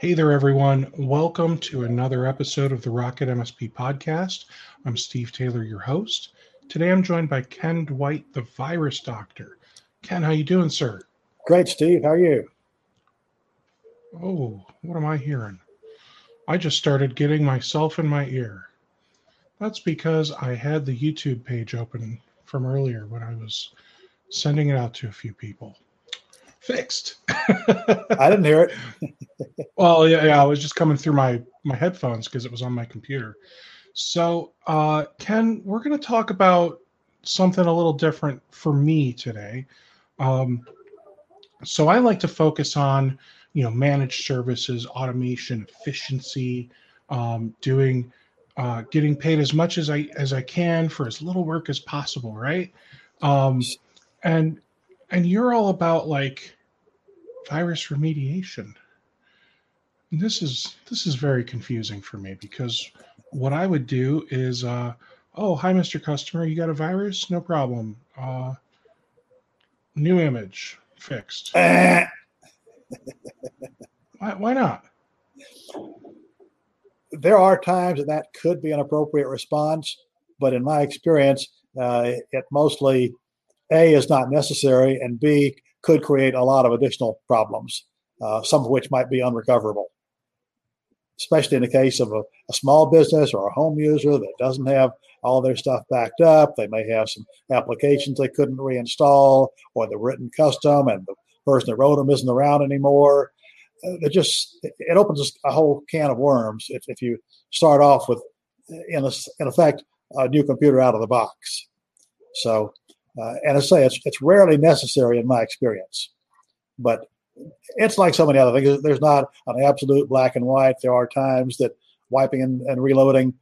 Hey there, everyone. Welcome to another episode of the Rocket MSP podcast. I'm Steve Taylor, your host. Today I'm joined by Ken Dwight, the virus doctor. Ken, how you doing, sir? Great, Steve. How are you? Oh, what am I hearing? I just started getting myself in my ear. That's because I had the YouTube page open from earlier when I was sending it out to a few people fixed. I didn't hear it. well, yeah, yeah, I was just coming through my my headphones because it was on my computer. So, uh, Ken, we're going to talk about something a little different for me today. Um, so, I like to focus on, you know, managed services, automation, efficiency, um, doing, uh, getting paid as much as I as I can for as little work as possible, right? Um, and and you're all about like virus remediation. And this is this is very confusing for me because what I would do is, uh, oh, hi, Mr. Customer, you got a virus? No problem. Uh, new image fixed. why, why not? There are times that that could be an appropriate response, but in my experience, uh, it mostly a is not necessary, and B could create a lot of additional problems, uh, some of which might be unrecoverable. Especially in the case of a, a, small business or a home user that doesn't have all their stuff backed up. They may have some applications they couldn't reinstall, or they're written custom, and the person that wrote them isn't around anymore. Uh, it just it opens a whole can of worms if, if you start off with, in, a, in effect, a new computer out of the box. So uh, and I say it's it's rarely necessary in my experience, but it's like so many other things. There's not an absolute black and white. There are times that wiping and, and reloading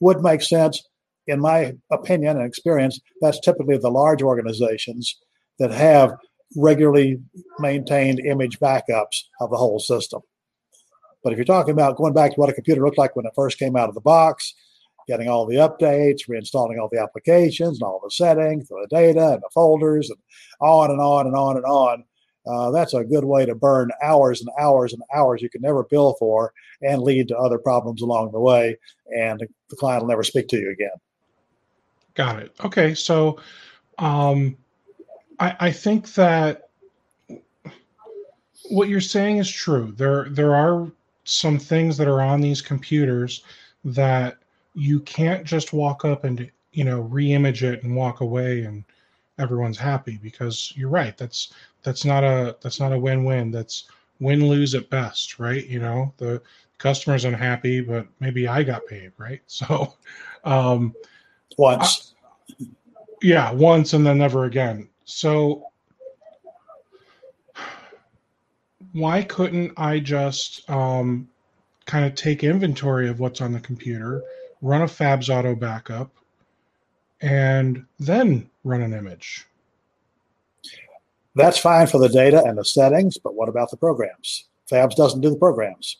would make sense. In my opinion and experience, that's typically the large organizations that have regularly maintained image backups of the whole system. But if you're talking about going back to what a computer looked like when it first came out of the box, getting all the updates, reinstalling all the applications and all the settings, the data and the folders, and on and on and on and on. Uh, that's a good way to burn hours and hours and hours you can never bill for and lead to other problems along the way. And the client will never speak to you again. Got it. Okay. So um, I, I think that what you're saying is true. There, there are some things that are on these computers that you can't just walk up and you know reimage it and walk away and everyone's happy because you're right that's that's not a that's not a win-win that's win-lose at best right? You know the customer's unhappy but maybe i got paid right? So um once. I, yeah once and then never again. So why couldn't i just um kind of take inventory of what's on the computer run a FABS auto backup, and then run an image. That's fine for the data and the settings, but what about the programs? FABS doesn't do the programs.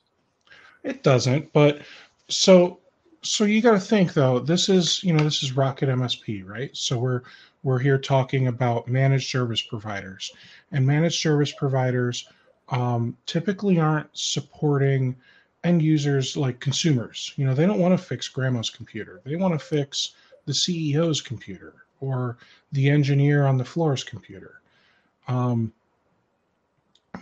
It doesn't, but so so you got to think though. This is you know this is Rocket MSP, right? So we're we're here talking about managed service providers, and managed service providers um, typically aren't supporting end users like consumers. You know, they don't want to fix grandma's computer. They want to fix the CEO's computer or the engineer on the floor's computer. Um,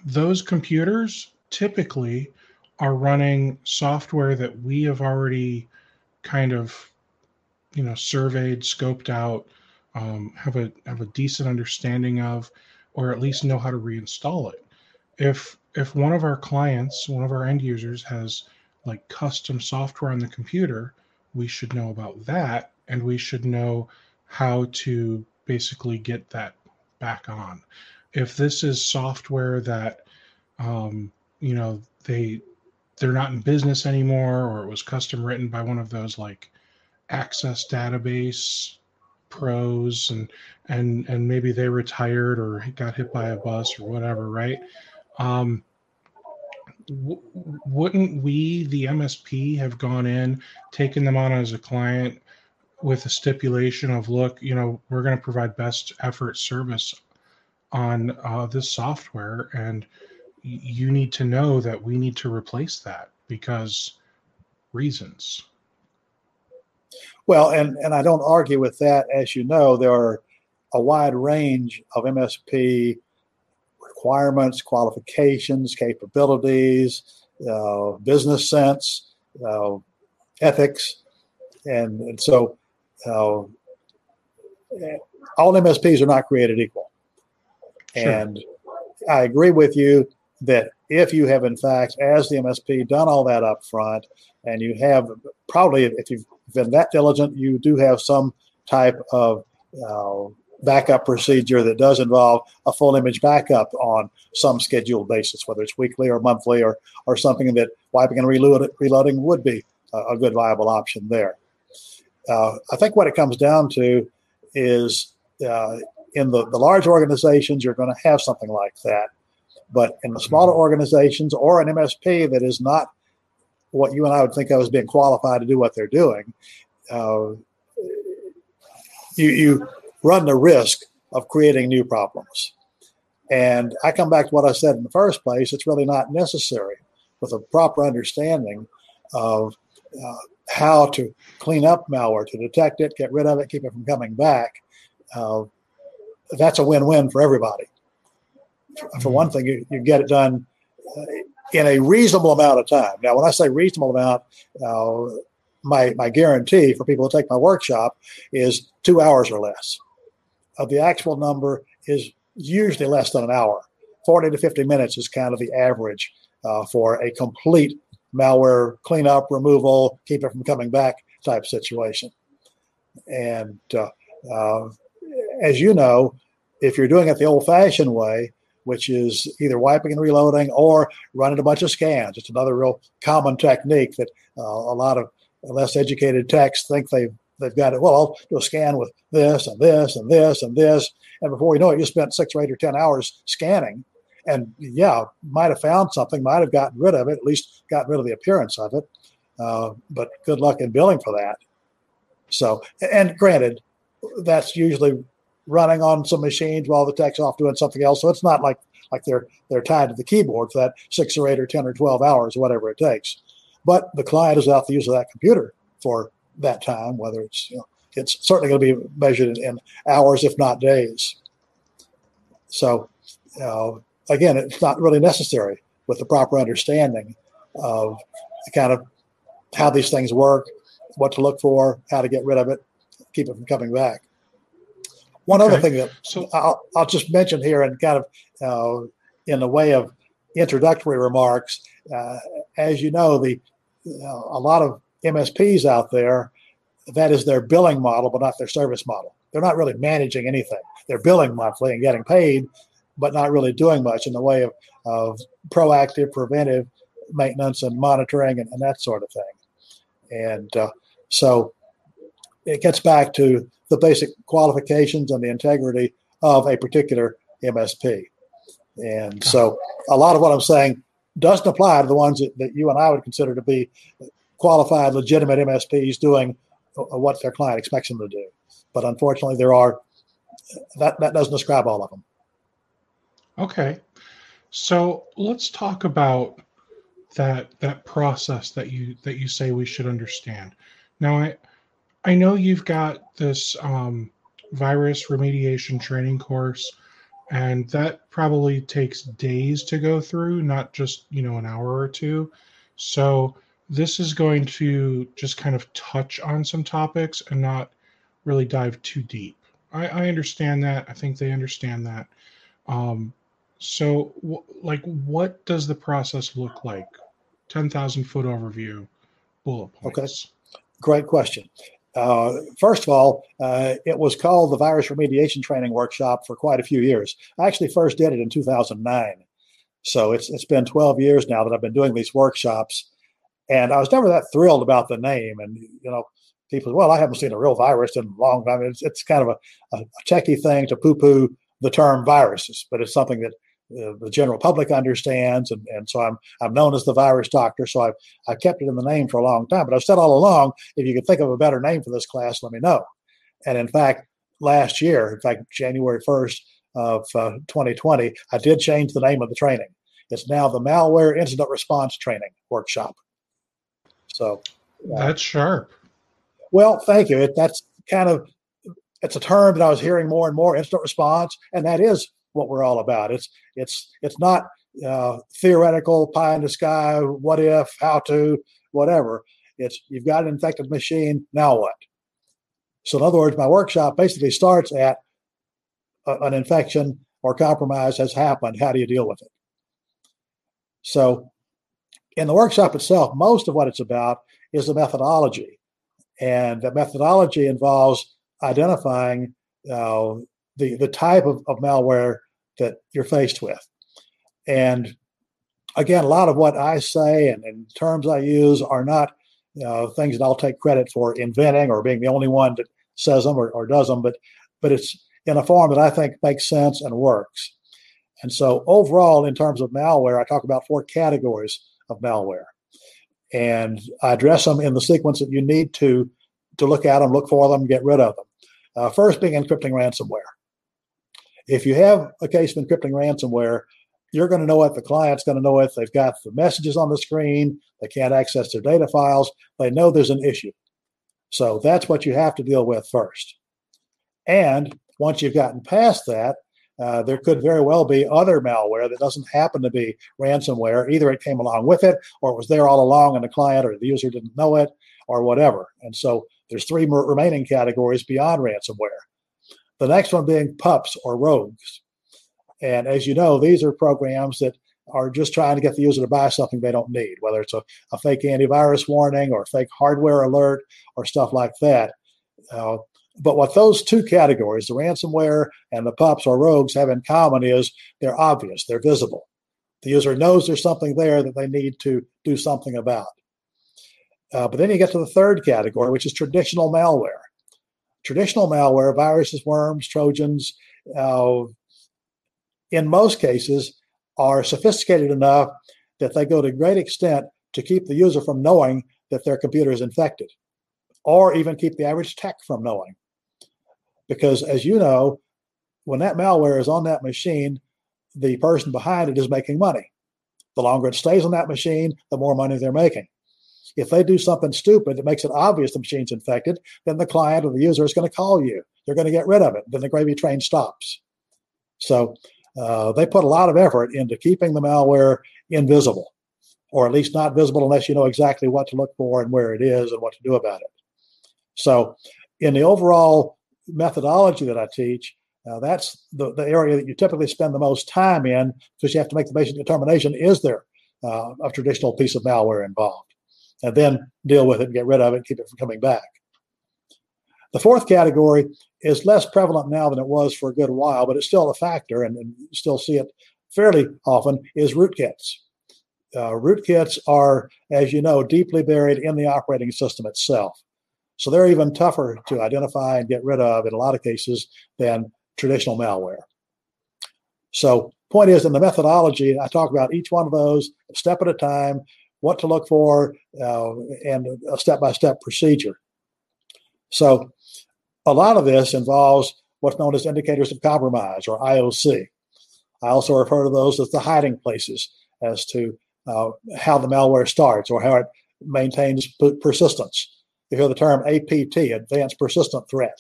those computers typically are running software that we have already kind of, you know, surveyed, scoped out, um, have a have a decent understanding of, or at least know how to reinstall it. If if one of our clients, one of our end users has like custom software on the computer, we should know about that and we should know how to basically get that back on. If this is software that, um, you know, they they're not in business anymore, or it was custom written by one of those like access database pros and and and maybe they retired or got hit by a bus or whatever right um w- wouldn't we the msp have gone in taken them on as a client with a stipulation of look you know we're going to provide best effort service on uh, this software and you need to know that we need to replace that because reasons well, and, and I don't argue with that. As you know, there are a wide range of MSP requirements, qualifications, capabilities, uh, business sense, uh, ethics. And, and so uh, all MSPs are not created equal. Sure. And I agree with you that if you have, in fact, as the MSP, done all that up front, and you have probably, if you've been that diligent, you do have some type of uh, backup procedure that does involve a full image backup on some scheduled basis, whether it's weekly or monthly or, or something that wiping and reload, reloading would be a, a good viable option there. Uh, I think what it comes down to is uh, in the, the large organizations, you're going to have something like that. But in the smaller organizations or an MSP that is not what you and I would think of as being qualified to do what they're doing, uh, you, you run the risk of creating new problems. And I come back to what I said in the first place it's really not necessary with a proper understanding of uh, how to clean up malware, to detect it, get rid of it, keep it from coming back. Uh, that's a win win for everybody. For one thing, you, you get it done uh, in a reasonable amount of time. Now, when I say reasonable amount, uh, my, my guarantee for people to take my workshop is two hours or less. Uh, the actual number is usually less than an hour. 40 to 50 minutes is kind of the average uh, for a complete malware cleanup, removal, keep it from coming back type situation. And uh, uh, as you know, if you're doing it the old fashioned way, which is either wiping and reloading or running a bunch of scans. It's another real common technique that uh, a lot of less educated techs think they've they've got it. Well, I'll do a scan with this and this and this and this, and before you know it, you spent six or eight or ten hours scanning, and yeah, might have found something, might have gotten rid of it, at least gotten rid of the appearance of it. Uh, but good luck in billing for that. So, and granted, that's usually running on some machines while the tech's off doing something else. So it's not like like they're they're tied to the keyboard for that six or eight or ten or twelve hours, whatever it takes. But the client is out the use of that computer for that time, whether it's you know, it's certainly going to be measured in, hours, if not days. So uh, again, it's not really necessary with the proper understanding of kind of how these things work, what to look for, how to get rid of it, keep it from coming back. One okay. other thing that so, I'll, I'll just mention here, and kind of uh, in the way of introductory remarks, uh, as you know, the uh, a lot of MSPs out there, that is their billing model, but not their service model. They're not really managing anything. They're billing monthly and getting paid, but not really doing much in the way of, of proactive, preventive maintenance and monitoring and, and that sort of thing. And uh, so it gets back to the basic qualifications and the integrity of a particular MSP. And so a lot of what I'm saying doesn't apply to the ones that, that you and I would consider to be qualified, legitimate MSPs doing what their client expects them to do. But unfortunately, there are that that doesn't describe all of them. Okay, so let's talk about that that process that you that you say we should understand. Now, I I know you've got this um, virus remediation training course, and that probably takes days to go through, not just you know an hour or two. So this is going to just kind of touch on some topics and not really dive too deep. I, I understand that. I think they understand that. Um, so, w- like, what does the process look like? Ten thousand foot overview, bullet points. Okay, great question. Uh, first of all, uh, it was called the Virus Remediation Training Workshop for quite a few years. I actually first did it in 2009. So it's it's been 12 years now that I've been doing these workshops, and I was never that thrilled about the name. And you know, people, well, I haven't seen a real virus in a long time. It's, it's kind of a, a, techie thing to poo-poo the term viruses, but it's something that uh, the general public understands, and, and so I'm I'm known as the virus doctor. So I've I kept it in the name for a long time. But I've said all along, if you could think of a better name for this class, let me know. And in fact, last year, in fact, January 1st of uh, 2020, I did change the name of the training. It's now the Malware Incident Response Training Workshop. So uh, that's sharp. Well, thank you. It, that's kind of it's a term that I was hearing more and more incident response, and that is what we're all about. It's it's it's not uh, theoretical pie in the sky, what if, how to, whatever. It's you've got an infected machine. Now what? So in other words, my workshop basically starts at a, an infection or compromise has happened. How do you deal with it? So in the workshop itself, most of what it's about is the methodology, and the methodology involves identifying uh, the the type of, of malware that you're faced with. And again, a lot of what I say and, and terms I use are not uh, things that I'll take credit for inventing or being the only one that says them or, or does them, but but it's in a form that I think makes sense and works. And so overall, in terms of malware, I talk about four categories of malware. And I address them in the sequence that you need to to look at them, look for them, get rid of them. Uh, first being encrypting ransomware. If you have a case of encrypting ransomware, you're going to know it. The client's going to know it. They've got the messages on the screen. They can't access their data files. They know there's an issue. So that's what you have to deal with first. And once you've gotten past that, uh, there could very well be other malware that doesn't happen to be ransomware. Either it came along with it, or it was there all along, and the client or the user didn't know it, or whatever. And so there's three remaining categories beyond ransomware. The next one being pups or rogues. And as you know, these are programs that are just trying to get the user to buy something they don't need, whether it's a, a fake antivirus warning or fake hardware alert or stuff like that. Uh, but what those two categories, the ransomware and the pups or rogues, have in common is they're obvious, they're visible. The user knows there's something there that they need to do something about. Uh, but then you get to the third category, which is traditional malware traditional malware, viruses, worms, trojans, uh, in most cases, are sophisticated enough that they go to great extent to keep the user from knowing that their computer is infected, or even keep the average tech from knowing. Because as you know, when that malware is on that machine, the person behind it is making money. The longer it stays on that machine, the more money they're making. If they do something stupid that makes it obvious the machine's infected, then the client or the user is going to call you. They're going to get rid of it. Then the gravy train stops. So uh, they put a lot of effort into keeping the malware invisible, or at least not visible unless you know exactly what to look for and where it is and what to do about it. So, in the overall methodology that I teach, uh, that's the, the area that you typically spend the most time in because you have to make the basic determination is there uh, a traditional piece of malware involved? and then deal with it and get rid of it, keep it from coming back. The fourth category is less prevalent now than it was for a good while, but it's still a factor, and, and still see it fairly often. Is rootkits. Uh, rootkits are, as you know, deeply buried in the operating system itself. So they're even tougher to identify and get rid of in a lot of cases than traditional malware. So, point is, in the methodology, I talk about each one of those step at a time, what to look for, uh, and a step by step procedure. So, a lot of this involves what's known as indicators of compromise or IOC. I also refer to those as the hiding places as to uh, how the malware starts or how it maintains persistence. You hear the term APT, Advanced Persistent Threat.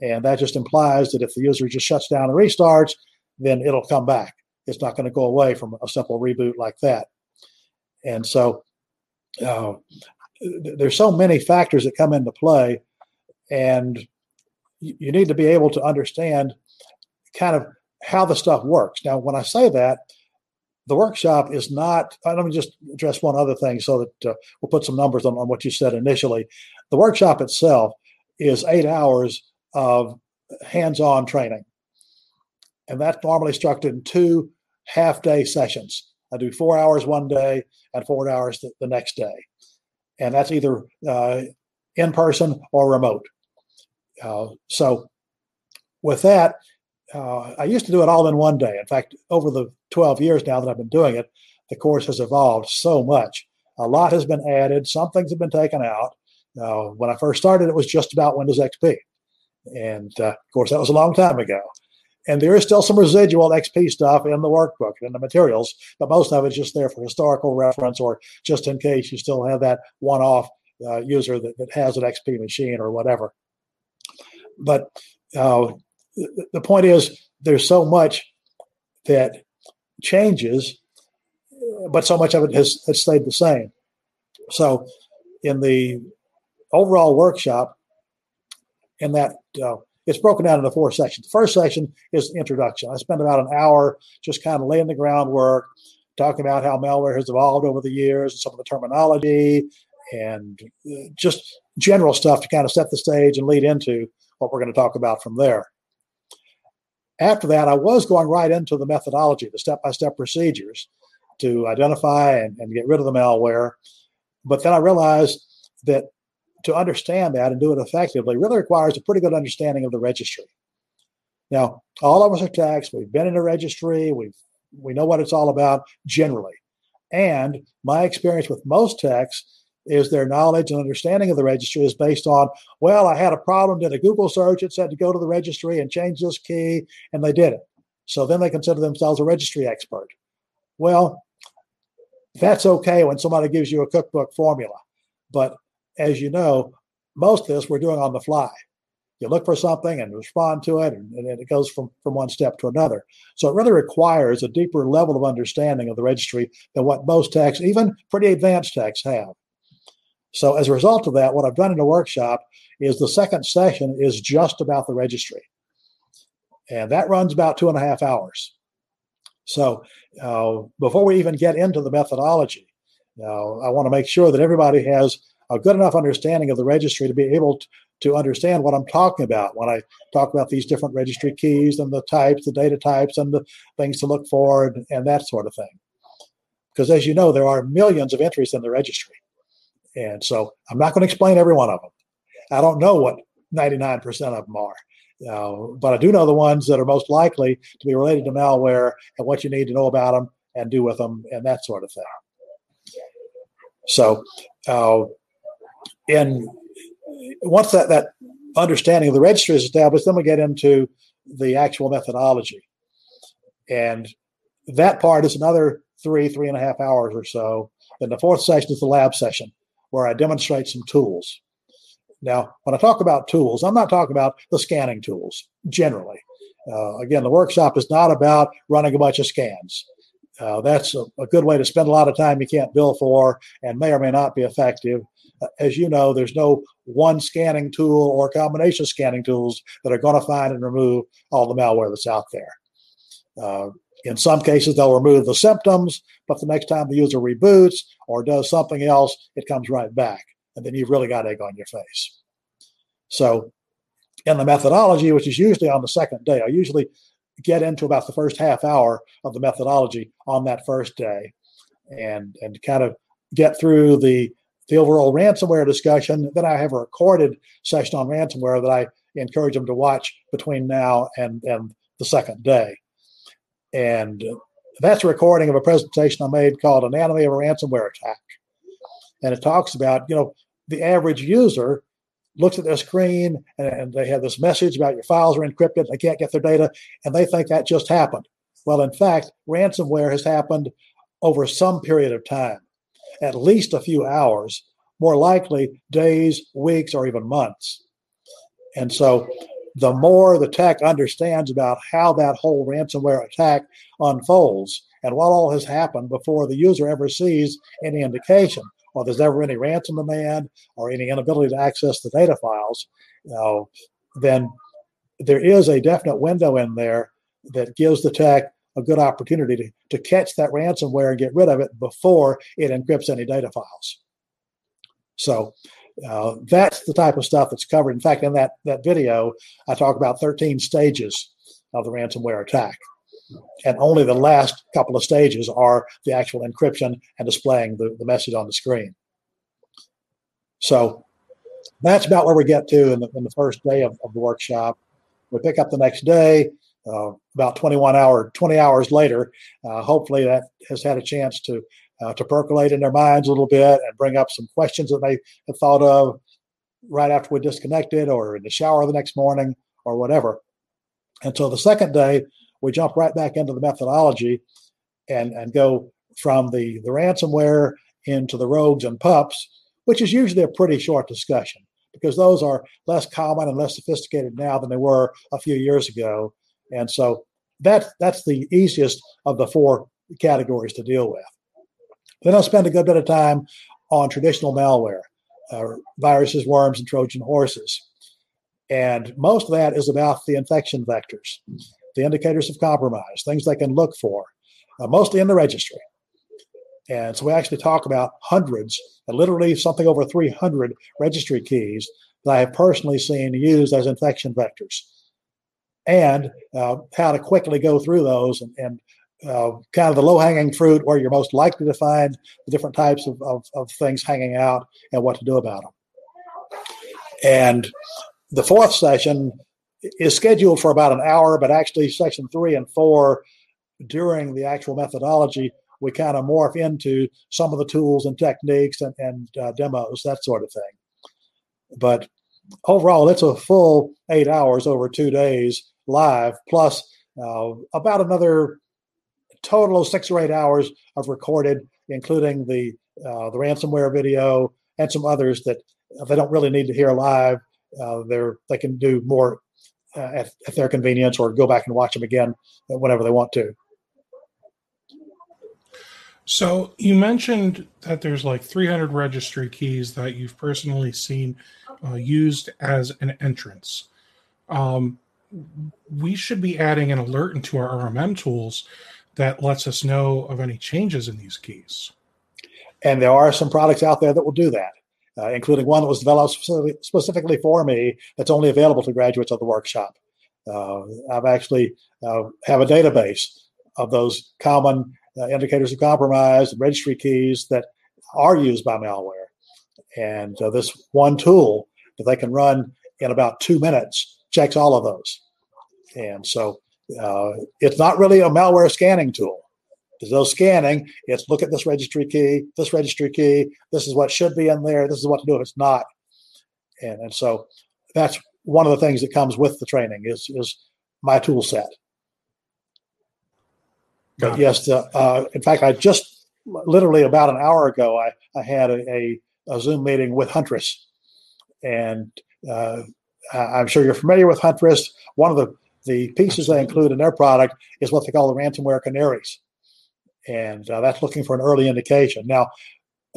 And that just implies that if the user just shuts down and restarts, then it'll come back. It's not going to go away from a simple reboot like that. And so uh, there's so many factors that come into play, and you need to be able to understand kind of how the stuff works. Now, when I say that, the workshop is not. Uh, let me just address one other thing so that uh, we'll put some numbers on, on what you said initially. The workshop itself is eight hours of hands on training. And that's normally structured in two half day sessions. I do four hours one day and four hours the, the next day. And that's either uh, in person or remote. Uh, so, with that, uh, I used to do it all in one day. In fact, over the 12 years now that I've been doing it, the course has evolved so much. A lot has been added, some things have been taken out. Uh, when I first started, it was just about Windows XP. And uh, of course, that was a long time ago. And there is still some residual XP stuff in the workbook and the materials, but most of it's just there for historical reference or just in case you still have that one off uh, user that, that has an XP machine or whatever. But uh, the point is, there's so much that changes, but so much of it has, has stayed the same. So, in the overall workshop, in that uh, it's broken down into four sections. The first section is introduction. I spent about an hour just kind of laying the groundwork, talking about how malware has evolved over the years, and some of the terminology, and uh, just general stuff to kind of set the stage and lead into what we're going to talk about from there. After that, I was going right into the methodology, the step by step procedures to identify and, and get rid of the malware. But then I realized that to understand that and do it effectively really requires a pretty good understanding of the registry. Now, all of us are techs. We've been in a registry. We've we know what it's all about generally. And my experience with most techs is their knowledge and understanding of the registry is based on, well, I had a problem, did a Google search, it said to go to the registry and change this key, and they did it. So then they consider themselves a registry expert. Well, that's okay when somebody gives you a cookbook formula. But as you know, most of this we're doing on the fly. You look for something and respond to it, and, and it goes from, from one step to another. So it really requires a deeper level of understanding of the registry than what most techs, even pretty advanced techs, have. So as a result of that, what I've done in the workshop is the second session is just about the registry. And that runs about two and a half hours. So uh, before we even get into the methodology, uh, I want to make sure that everybody has a good enough understanding of the registry to be able to, to understand what I'm talking about when I talk about these different registry keys and the types, the data types, and the things to look for, and, and that sort of thing. Because as you know, there are millions of entries in the registry. And so I'm not going to explain every one of them. I don't know what 99% of them are. Uh, but I do know the ones that are most likely to be related to malware and what you need to know about them and do with them and that sort of thing. So, uh, and once that, that understanding of the registry is established, then we get into the actual methodology. And that part is another three, three and a half hours or so. Then the fourth session is the lab session, where I demonstrate some tools. Now, when I talk about tools, I'm not talking about the scanning tools generally. Uh, again, the workshop is not about running a bunch of scans. Uh, that's a, a, good way to spend a lot of time you can't bill for and may or may not be effective as you know, there's no one scanning tool or combination of scanning tools that are going to find and remove all the malware that's out there. In some cases, they'll remove the symptoms, but the next time the user reboots or does something else, it comes right back. And then you've really got egg on your face. So, in the methodology, which is usually on the second day, I usually get into about the first half hour of the methodology on that first day and, and kind of get through the the overall ransomware discussion. Then I have a recorded session on ransomware that I encourage them to watch between now and, and the second day. And that's a recording of a presentation I made called Anatomy of a Ransomware Attack. And it talks about, you know, the average user looks at their screen and, they have this message about your files are encrypted, they can't get their data, and they think that just happened. Well, in fact, ransomware has happened over some period of time at least a few hours, more likely days, weeks, or even months. And so the more the tech understands about how that whole ransomware attack unfolds and what all has happened before the user ever sees any indication, or there's ever any ransom demand or any inability to access the data files, you know, then there is a definite window in there that gives the tech a good opportunity to, to catch that ransomware and get rid of it before it encrypts any data files. So uh, that's the type of stuff that's covered. In fact, in that, that video, I talk about 13 stages of the ransomware attack. and only the last couple of stages are the actual encryption and displaying the, the message on the screen. So that's about where we get to in the, in the first day of, of the workshop. We pick up the next day, uh, about 21 hour, 20 hours later. Uh, hopefully that has had a chance to uh, to percolate in their minds a little bit and bring up some questions that they have thought of right after we disconnected or in the shower the next morning or whatever. And so the second day, we jump right back into the methodology and, and go from the, the ransomware into the rogues and pups, which is usually a pretty short discussion because those are less common and less sophisticated now than they were a few years ago. And so that, that's the easiest of the four categories to deal with. Then I'll spend a good bit of time on traditional malware, uh, viruses, worms, and Trojan horses. And most of that is about the infection vectors, the indicators of compromise, things they can look for, uh, mostly in the registry. And so we actually talk about hundreds, literally something over 300 registry keys that I have personally seen used as infection vectors, and uh, how to quickly go through those and, and uh, kind of the low hanging fruit where you're most likely to find the different types of, of, of, things hanging out and what to do about them. And the fourth session is scheduled for about an hour, but actually, section three and four during the actual methodology, we kind of morph into some of the tools and techniques and, and uh, demos, that sort of thing. But overall, it's a full eight hours over two days live, plus uh, about another total of six or eight hours of recorded, including the uh, the ransomware video and some others that they don't really need to hear live. Uh, they're they can do more uh, at, at their convenience or go back and watch them again whenever they want to. So you mentioned that there's like 300 registry keys that you've personally seen uh, used as an entrance. Um, we should be adding an alert into our RMM tools that lets us know of any changes in these keys. And there are some products out there that will do that, uh, including one that was developed specifically for me that's only available to graduates of the workshop. Uh, I've actually uh, have a database of those common uh, indicators of compromise registry keys that are used by malware. And uh, this one tool that they can run in about two minutes checks all of those. And so uh, it's not really a malware scanning tool. There's no scanning. It's look at this registry key, this registry key. This is what should be in there. This is what to do if it's not. And, and so that's one of the things that comes with the training is is my tool set. But yes, the, uh, in fact, I just literally about an hour ago, I, I had a, a, a Zoom meeting with Huntress. And uh, I'm sure you're familiar with Huntress. One of the the pieces they include in their product is what they call the ransomware canaries. And uh, that's looking for an early indication. Now,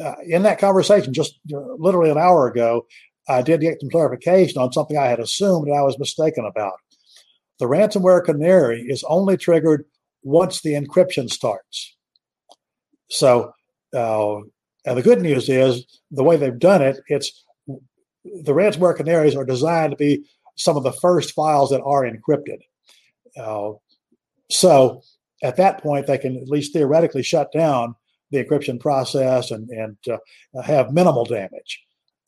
uh, in that conversation, just literally an hour ago, I did get some clarification on something I had assumed and I was mistaken about. The ransomware canary is only triggered once the encryption starts. So, uh, and the good news is the way they've done it, it's the ransomware canaries are designed to be some of the first files that are encrypted. Uh, so at that point, they can at least theoretically shut down the encryption process and, and uh, have minimal damage.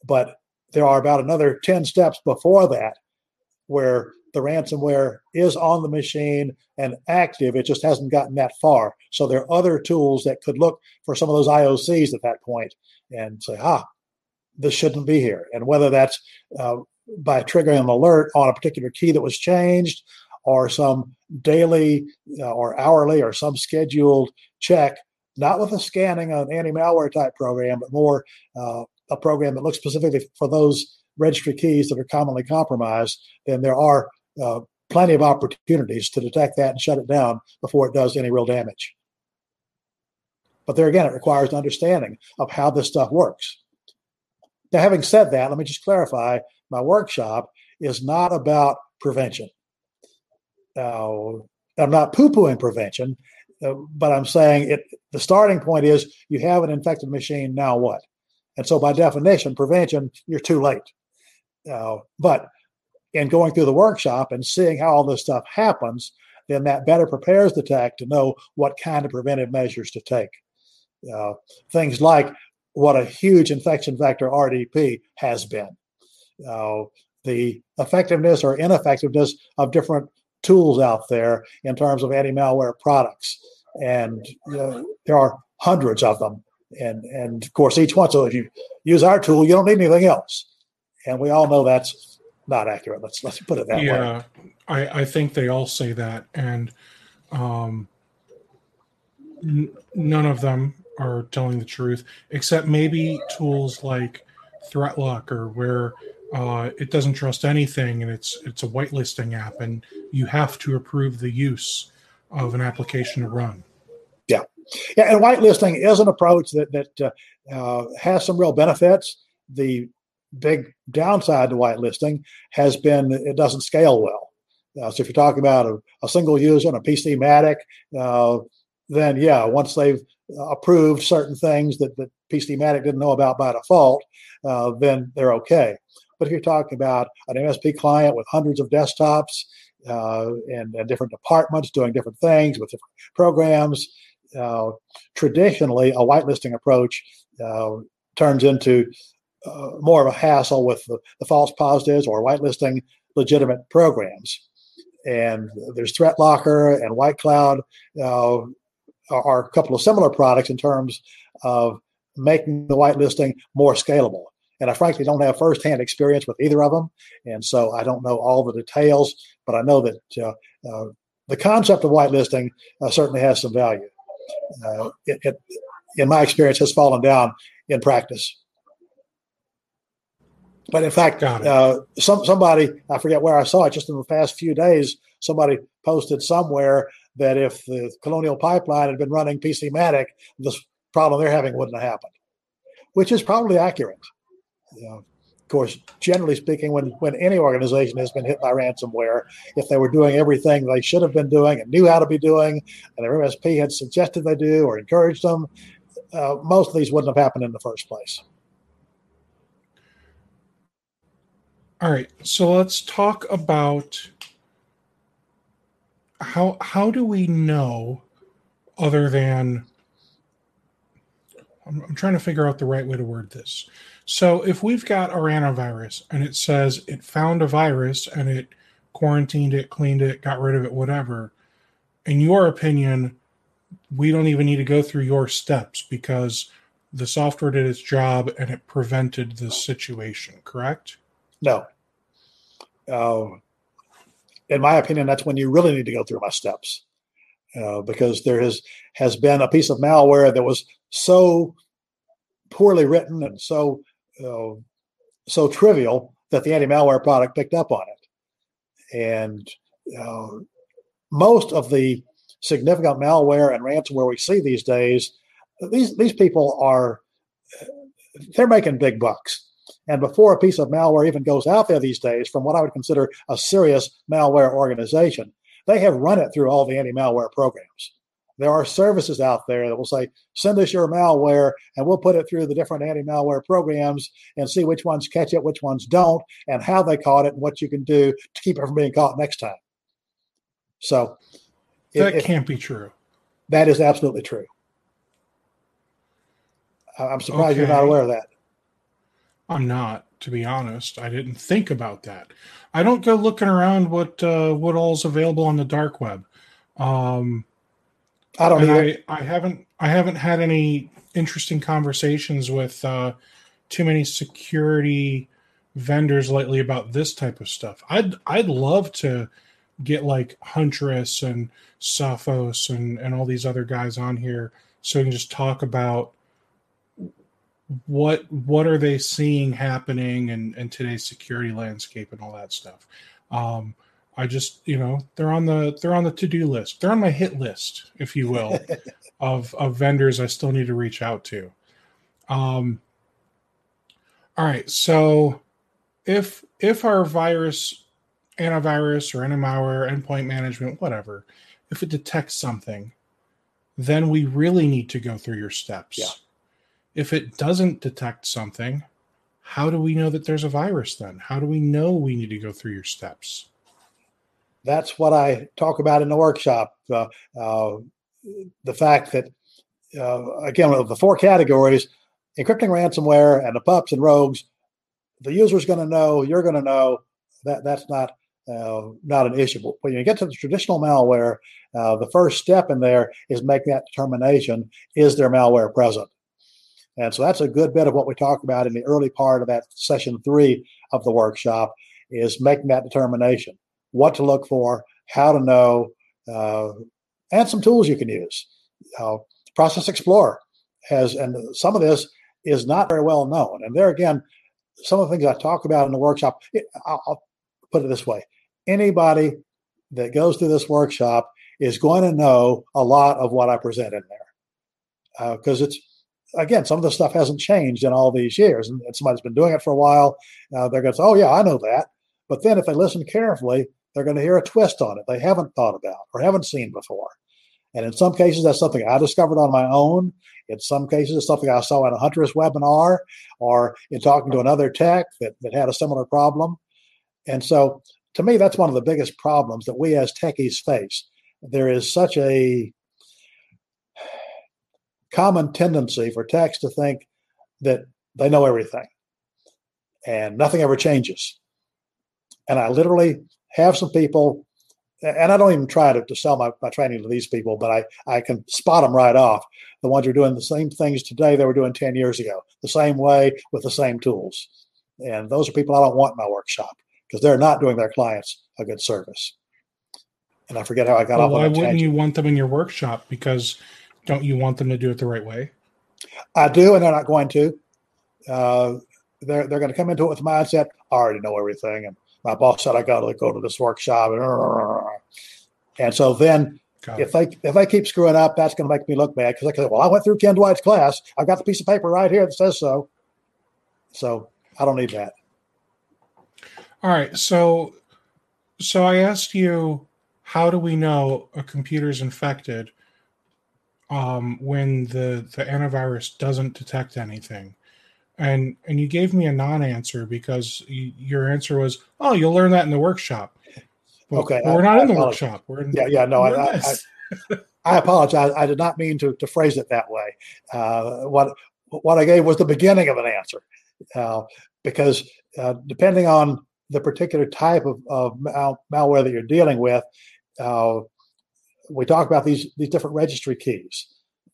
But there are about another 10 steps before that where the ransomware is on the machine and active. It just hasn't gotten that far. So there are other tools that could look for some of those IOCs at that point and say, ah, this shouldn't be here. And whether that's uh, by triggering an alert on a particular key that was changed or some daily uh, or hourly or some scheduled check, not with a scanning an anti-malware type program, but more uh, a program that looks specifically for those registry keys that are commonly compromised, then there are uh, plenty of opportunities to detect that and shut it down before it does any real damage. But there again, it requires an understanding of how this stuff works. Now, having said that, let me just clarify my workshop is not about prevention. Uh, I'm not poo pooing prevention, uh, but I'm saying it. The starting point is you have an infected machine. Now what? And so, by definition, prevention, you're too late. Uh, but in going through the workshop and seeing how all this stuff happens, then that better prepares the tech to know what kind of preventive measures to take. Uh, things like what a huge infection vector RDP has been. Uh, the effectiveness or ineffectiveness of different tools out there in terms of anti-malware products, and you know, there are hundreds of them. And and of course, each one. So if you use our tool, you don't need anything else. And we all know that's not accurate. Let's let's put it that yeah, way. Yeah, I I think they all say that, and um, n- none of them are telling the truth, except maybe tools like ThreatLocker, where uh, it doesn't trust anything and it's it's a whitelisting app, and you have to approve the use of an application to run. Yeah, yeah, and whitelisting is an approach that that uh, uh, has some real benefits. The big downside to whitelisting has been it doesn't scale well. Uh, so if you're talking about a, a single user and a PCmatic, uh, then yeah, once they've approved certain things that, that PCmatic didn't know about by default, uh, then they're okay. But if you're talking about an MSP client with hundreds of desktops uh, and, and, different departments doing different things with different programs, uh, traditionally a whitelisting approach uh, turns into uh, more of a hassle with the, the false positives or whitelisting legitimate programs. And there's ThreatLocker and White Cloud uh, are a couple of similar products in terms of making the whitelisting more scalable. And I frankly don't have firsthand experience with either of them, and so I don't know all the details. But I know that uh, uh, the concept of whitelisting uh, certainly has some value. Uh, it, it, in my experience, has fallen down in practice. But in fact, uh, some somebody I forget where I saw it just in the past few days. Somebody posted somewhere that if the Colonial Pipeline had been running PCmatic, this problem they're having wouldn't have happened, which is probably accurate. Of course, generally speaking, when when any organization has been hit by ransomware, if they were doing everything they should have been doing and knew how to be doing, and their MSP had suggested they do or encouraged them, uh, most of these wouldn't have happened in the first place. All right, so let's talk about how how do we know other than I'm, I'm, trying to figure out the right way to word this. So if we've got our antivirus and it says it found a virus and it quarantined it, cleaned it, got rid of it, whatever, in your opinion, we don't even need to go through your steps because the software did its job and it prevented the situation, correct? No. Uh, in my opinion, that's when you really need to go through my steps. Uh, because there has has been a piece of malware that was so poorly written and so uh, so trivial that the anti-malware product picked up on it. And uh, most of the significant malware and ransomware we see these days, these these people are they're making big bucks. And before a piece of malware even goes out there these days, from what I would consider a serious malware organization, they have run it through all the anti malware programs. There are services out there that will say, send us your malware and we'll put it through the different anti malware programs and see which ones catch it, which ones don't, and how they caught it and what you can do to keep it from being caught next time. So that if, can't be true. That is absolutely true. I'm surprised okay. you're not aware of that. I'm not, to be honest. I didn't think about that. I don't go looking around what uh, what all's available on the dark web. Um, I don't. I, I haven't. I haven't had any interesting conversations with uh, too many security vendors lately about this type of stuff. I'd I'd love to get like Huntress and Sophos and and all these other guys on here so we can just talk about what what are they seeing happening in, in today's security landscape and all that stuff? Um, i just you know they're on the they're on the to-do list. They're on my hit list if you will of of vendors i still need to reach out to. Um all right so if if our virus antivirus or antimalware endpoint management whatever if it detects something then we really need to go through your steps. Yeah if it doesn't detect something, how do we know that there's a virus then? How do we know we need to go through your steps? that's what I talk about in the workshop. Uh, uh, the fact that, uh, again, of the four categories, encrypting ransomware and the pups and rogues, the user's going to know, you're going to know that that's not uh, not an issue. But when you get to the traditional malware, uh, the first step in there is making that determination: is there malware present? And so that's a good bit of what we talked about in the early part of that session three of the workshop is making that determination, what to look for, how to know, uh, and some tools you can use. Uh, Process Explorer has, and some of this is not very well known. And there again, some of the things I talk about in the workshop, I'll, I'll put it this way: anybody that goes through this workshop is going to know a lot of what I present in there because uh, it's again, some of the stuff hasn't changed in all these years, and, somebody's been doing it for a while. Uh, they're going to say, "Oh yeah, I know that," but then if they listen carefully, they're going to hear a twist on it they haven't thought about or haven't seen before. And in some cases, that's something I discovered on my own. In some cases, it's something I saw in a Huntress webinar or in talking to another tech that, that had a similar problem. And so, to me, that's one of the biggest problems that we as techies face. There is such a common tendency for techs to think that they know everything and nothing ever changes. And I literally have some people, and I don't even try to, to sell my, my training to these people, but I, I can spot them right off. The ones who are doing the same things today they were doing 10 years ago, the same way with the same tools. And those are people I don't want in my workshop because they're not doing their clients a good service. And I forget how I got well, off. Why wouldn't tangent. you want them in your workshop? Because don't you want them to do it the right way? I do, and they're not going to. Uh, they're they're going to come into it with the mindset. I already know everything, and my boss said I got to go to this workshop, and, and so then if they if they keep screwing up, that's going to make me look bad because I say, well, I went through Ken Dwight's class. I've got the piece of paper right here that says so. So I don't need that. All right, so so I asked you, how do we know a computer is infected? Um, when the the antivirus doesn't detect anything. And and you gave me a non-answer because you, your answer was oh you'll learn that in the workshop. But, okay we're not I in the workshop. We're in, yeah yeah no I, I, apologize. I did not mean to, to phrase it that way. Uh, what what i gave was the beginning of an answer. Uh, because uh, depending on the particular type of, of mal- malware that you're dealing with uh, we talk about these these different registry keys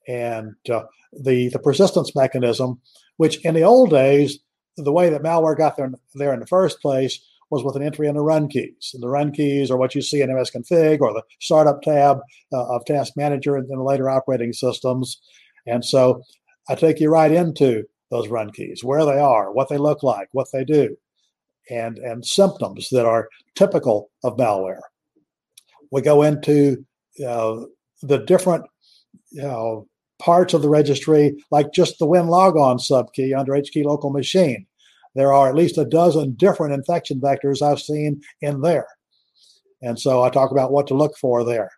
and uh, the the persistence mechanism, which in the old days, the way that malware got there there in the first place was with an entry in the run keys. And the run keys are what you see in msconfig or the startup tab uh, of Task Manager in the later operating systems. And so I take you right into those run keys, where they are, what they look like, what they do, and and symptoms that are typical of malware. We go into uh, the different you know, parts of the registry, like just the Win logon subkey under HKey local machine. There are at least a dozen different infection vectors I've seen in there. And so I talk about what to look for there,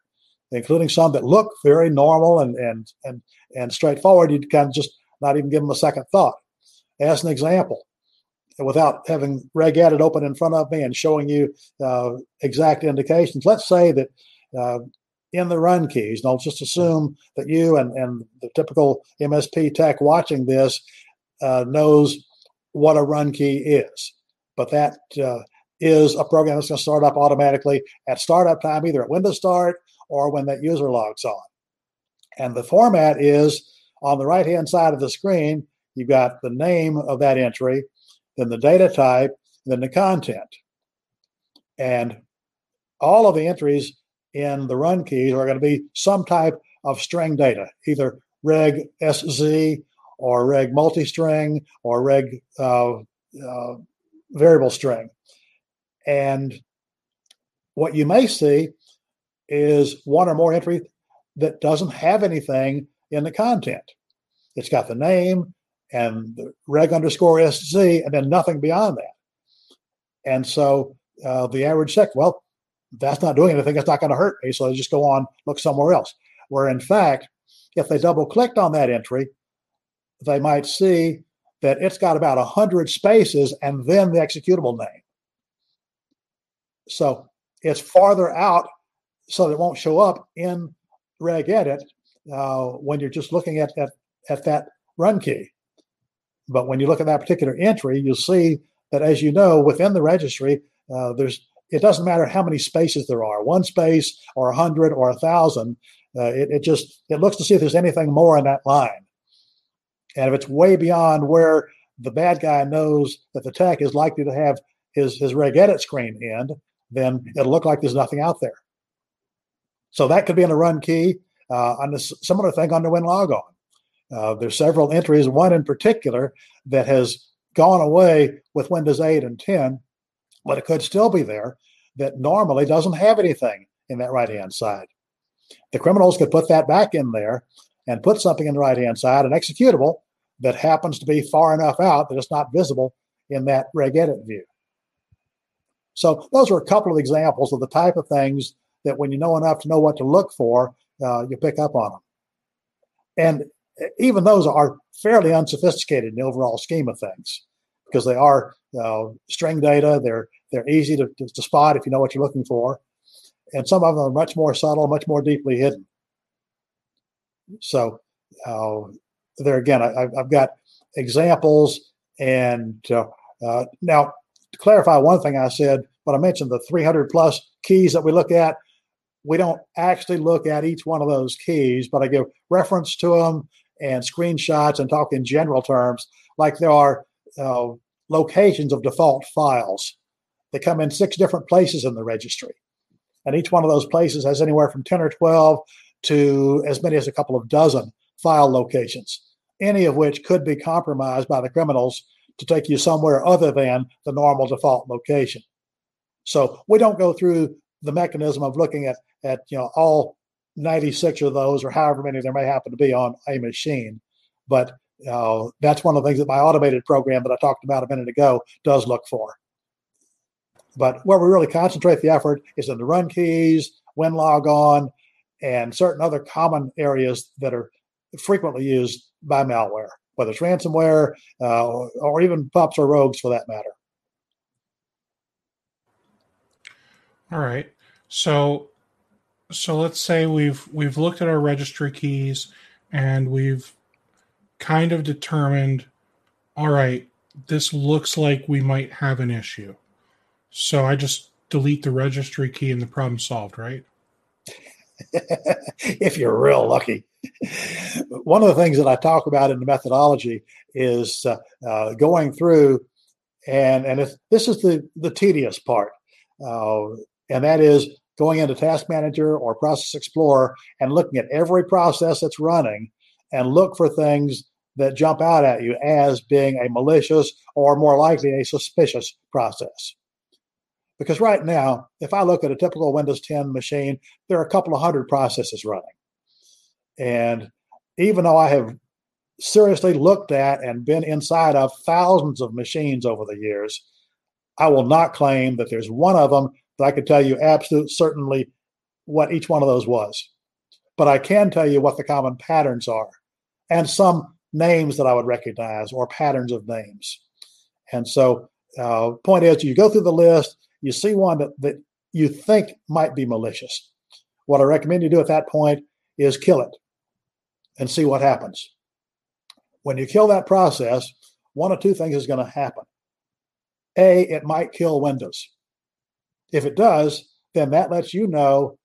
including some that look very normal and and and and straightforward. You'd kind of just not even give them a second thought. As an example, without having regedit open in front of me and showing you uh, exact indications, let's say that uh, in the run keys. And I'll just assume that you and, and the typical MSP tech watching this uh, knows what a run key is. But that uh, is a program that's going to start up automatically at startup time, either at Windows Start or when that user logs on. And the format is on the right hand side of the screen, you've got the name of that entry, then the data type, then the content. And all of the entries in the run keys are going to be some type of string data, either reg SZ or reg multi-string or reg uh, uh, variable string. And what you may see is one or more entry that doesn't have anything in the content. It's got the name and the reg underscore SZ and then nothing beyond that. And so uh, the average sec, well, that's not doing anything. It's not going to hurt me. So they just go on, look somewhere else. Where in fact, if they double clicked on that entry, they might see that it's got about 100 spaces and then the executable name. So it's farther out so that it won't show up in regedit uh, when you're just looking at, at, at that run key. But when you look at that particular entry, you'll see that, as you know, within the registry, uh, there's it doesn't matter how many spaces there are, one space or a hundred or a thousand. Uh, it, it just it looks to see if there's anything more in that line, and if it's way beyond where the bad guy knows that the tech is likely to have his his regedit screen end, then it'll look like there's nothing out there. So that could be in a run key. Uh, on the similar thing on the WinLogon. Uh, there's several entries, one in particular that has gone away with Windows 8 and 10, but it could still be there that normally doesn't have anything in that right hand side. The criminals could put that back in there and put something in the right hand side, an executable that happens to be far enough out that it's not visible in that regedit view. So those are a couple of examples of the type of things that when you know enough to know what to look for, uh, you pick up on them. And even those are fairly unsophisticated in the overall scheme of things because they are uh, string data. They're they're easy to, to, to, spot if you know what you're looking for, and some of them are much more subtle, much more deeply hidden. So uh, there again, I, have got examples, and uh, uh, now to clarify one thing I said, when I mentioned the 300 plus keys that we look at we don't actually look at each one of those keys, but I give reference to them and screenshots and talk in general terms, like there are uh, locations of default files. They come in six different places in the registry. And each one of those places has anywhere from 10 or 12 to as many as a couple of dozen file locations, any of which could be compromised by the criminals to take you somewhere other than the normal default location. So we don't go through the mechanism of looking at at you know all 96 of those or however many there may happen to be on a machine. But uh, that's one of the things that my automated program that I talked about a minute ago does look for. But where we really concentrate the effort is in the run keys, WinLogon, and certain other common areas that are frequently used by malware, whether it's ransomware uh, or even pups or rogues for that matter. All right. So so let's say we've we've looked at our registry keys and we've kind of determined all right this looks like we might have an issue. So i just delete the registry key and the problem solved right? If you're real lucky. One of the things that i talk about in the methodology is uh, uh, going through and and this is the the tedious part uh, and that is going into Task Manager or Process Explorer and looking at every process that's running and look for things that jump out at you as being a malicious or more likely a suspicious process. Because right now, if I look at a typical Windows 10 machine, there are a couple of hundred processes running. And even though I have seriously looked at and been inside of thousands of machines over the years, I will not claim that there's one of them that I could tell you absolutely certainly what each one of those was. But I can tell you what the common patterns are and some names that I would recognize or patterns of names. And so, uh, point is, you go through the list, you see one that, that you think might be malicious. What I recommend you do at that point is kill it and see what happens. When you kill that process, one of two things is going to happen. A, it might kill Windows. If it does, then that lets you know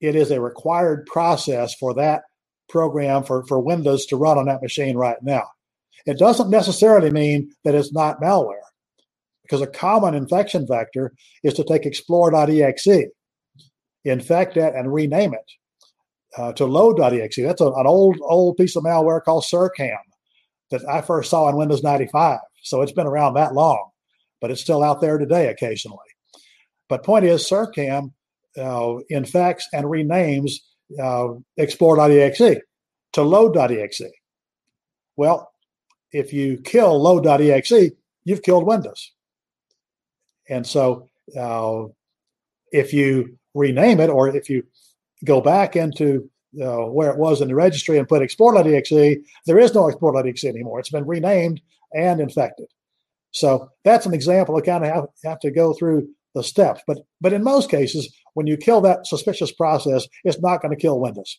it is a required process for that program for, for Windows to run on that machine right now. It doesn't necessarily mean that it's not malware, because a common infection vector is to take Explorer.exe, infect it, and rename it uh, to load.exe. That's a, an old old piece of malware called Sircam that I first saw in Windows 95. So it's been around that long, but it's still out there today occasionally. But point is, Sircam uh, infects and renames uh, Explorer.exe to load.exe. Well, if you kill load.exe, you've killed Windows. And so uh, if you rename it or if you go back into uh, where it was in the registry and put Explorer.exe, there is no Explorer.exe anymore. It's been renamed and infected. So that's an example. of kind of have, have to go through the steps. But but in most cases, when you kill that suspicious process, it's not going to kill Windows.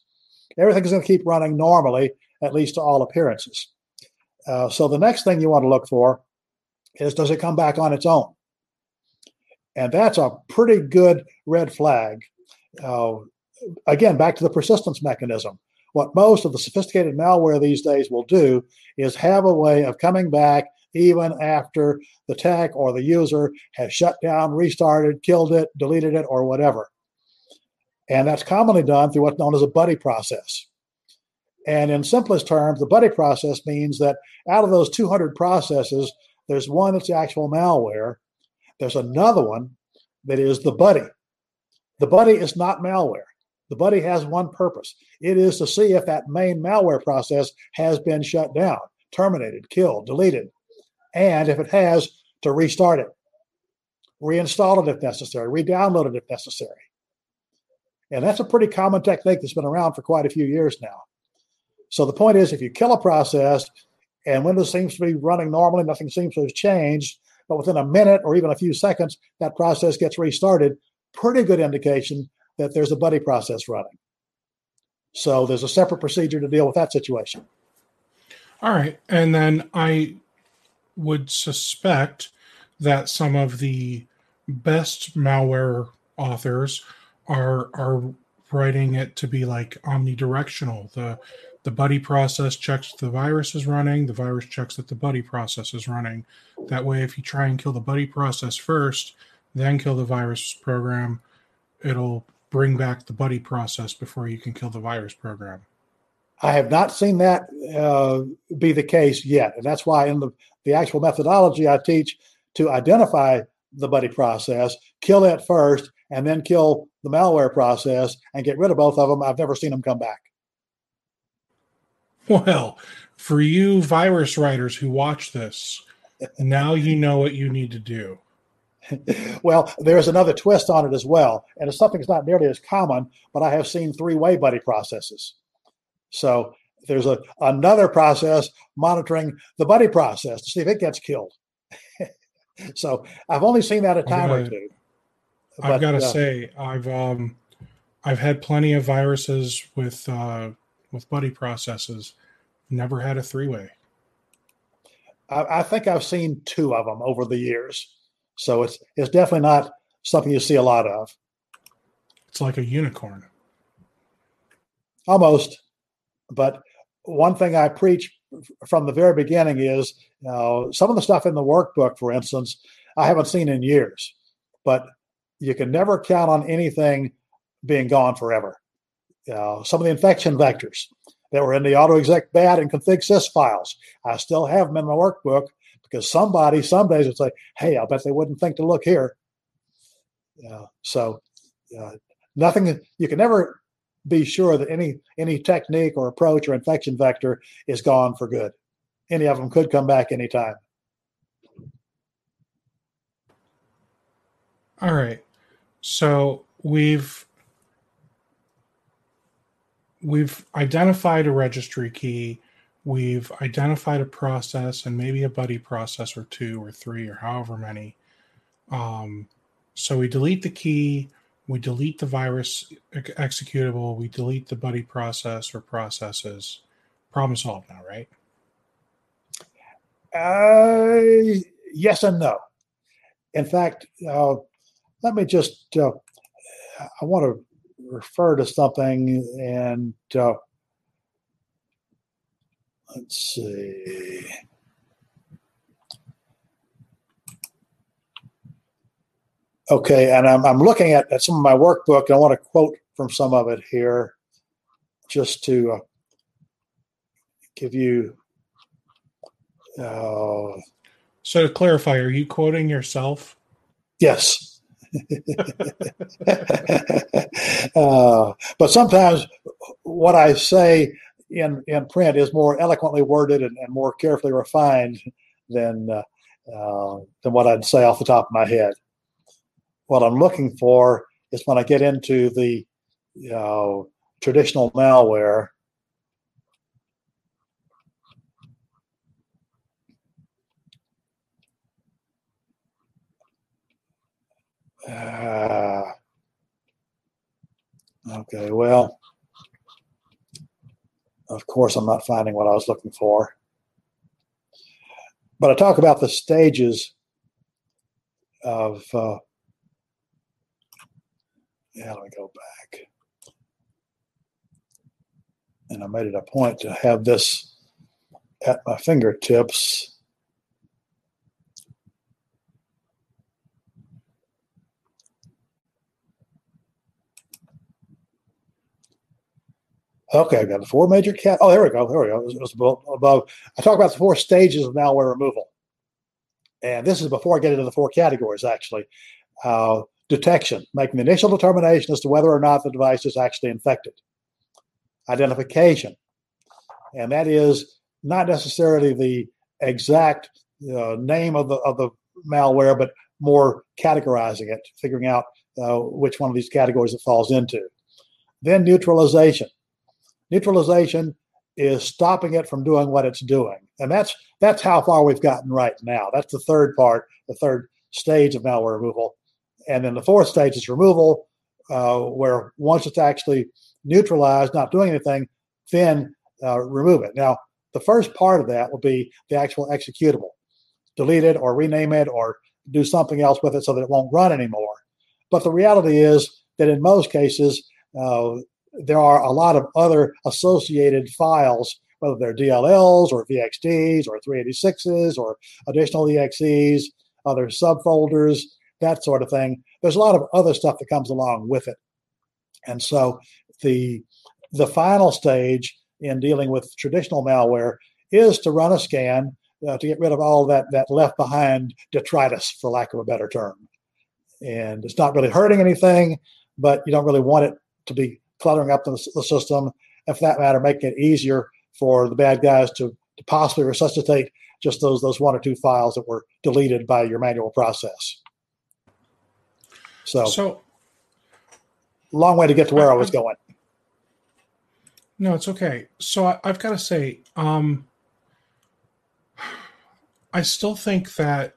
Everything's going to keep running normally, at least to all appearances. Uh, so the next thing you want to look for is does it come back on its own? And that's a pretty good red flag. Uh, again, back to the persistence mechanism. What most of the sophisticated malware these days will do is have a way of coming back even after the tech or the user has shut down, restarted, killed it, deleted it, or whatever. And that's commonly done through what's known as a buddy process. And in simplest terms, the buddy process means that out of those 200 processes, there's one that's actual malware. There's another one that is the buddy. The buddy is not malware. The buddy has one purpose it is to see if that main malware process has been shut down, terminated, killed, deleted, and if it has, to restart it, reinstall it if necessary, re download it if necessary. And that's a pretty common technique that's been around for quite a few years now. So the point is, if you kill a process and Windows seems to be running normally, nothing seems to have changed, but within a minute or even a few seconds, that process gets restarted, pretty good indication that there's a buddy process running. So there's a separate procedure to deal with that situation. All right. And then I would suspect that some of the best malware authors are are writing it to be like omnidirectional. The the buddy process checks the virus is running, the virus checks that the buddy process is running. That way if you try and kill the buddy process first, then kill the virus program, it'll bring back the buddy process before you can kill the virus program. I have not seen that uh, be the case yet, and that's why in the the actual methodology I teach to identify the buddy process, kill it first, and then kill the malware process and get rid of both of them. I've never seen them come back. Well, for you virus writers who watch this, now you know what you need to do. well, there's another twist on it as well, and it's something that's not nearly as common, but I have seen three-way buddy processes. So there's a another process monitoring the buddy process to see if it gets killed. so I've only seen that a time gotta, or two. But, I've got to uh, say, I've um, I've had plenty of viruses with uh, with buddy processes. Never had a three way. I, I think I've seen two of them over the years. So it's it's definitely not something you see a lot of. It's like a unicorn. Almost, but one thing I preach from the very beginning is uh, some of the stuff in the workbook, for instance, I haven't seen in years, but you can never count on anything being gone forever. Uh, some of the infection vectors that were in the AutoExec.bat and config files, I still have them in my workbook because somebody some days would say, "Hey, I bet they wouldn't think to look here." Uh, so, uh, nothing you can never be sure that any any technique or approach or infection vector is gone for good. Any of them could come back anytime. All right. So we've we've identified a registry key, we've identified a process and maybe a buddy process or two or three or however many. Um, so we delete the key, we delete the virus executable, we delete the buddy process or processes. Problem solved now, right? Uh, yes and no. In fact, uh, let me just, uh, I want to refer to something and uh, let's see. Okay, and I'm, I'm looking at, at some of my workbook, and I want to quote from some of it here just to uh, give you. Uh, so, to clarify, are you quoting yourself? Yes. uh, but sometimes what I say in, in print is more eloquently worded and, and more carefully refined than, uh, uh, than what I'd say off the top of my head what I'm looking for is when I get into the you know, traditional malware. Uh, Okay, well, of course, I'm not finding what I was looking for. But I talk about the stages of, uh, yeah, let me go back. And I made it a point to have this at my fingertips. Okay, I've got the four major cat. Oh, there we go. There we go. It was, above. I talk about the four stages of malware removal, and this is before I get into the four categories. Actually, uh, detection, making the initial determination as to whether or not the device is actually infected. Identification, and that is not necessarily the exact uh, name of the of the malware, but more categorizing it, figuring out uh, which one of these categories it falls into. Then neutralization Neutralization is stopping it from doing what it's doing, and that's that's how far we've gotten right now. That's the third part, the third stage of malware removal, and then the fourth stage is removal, uh, where once it's actually neutralized, not doing anything, then uh, remove it. Now, the first part of that will be the actual executable. Delete it or rename it or do something else with it so that it won't run anymore. But the reality is that in most cases, uh, there are a lot of other associated files, whether they're DLLs or VXDs or 386s or additional EXEs, other subfolders, that sort of thing. There's a lot of other stuff that comes along with it. And so the the final stage in dealing with traditional malware is to run a scan uh, to get rid of all that that left behind detritus, for lack of a better term. And it's not really hurting anything, but you don't really want it to be cluttering up the, the system, and for that matter, making it easier for the bad guys to, to possibly resuscitate just those those one or two files that were deleted by your manual process. So, so long way to get to where I, I was going. No, it's okay. So I, have got to say, um, I still think that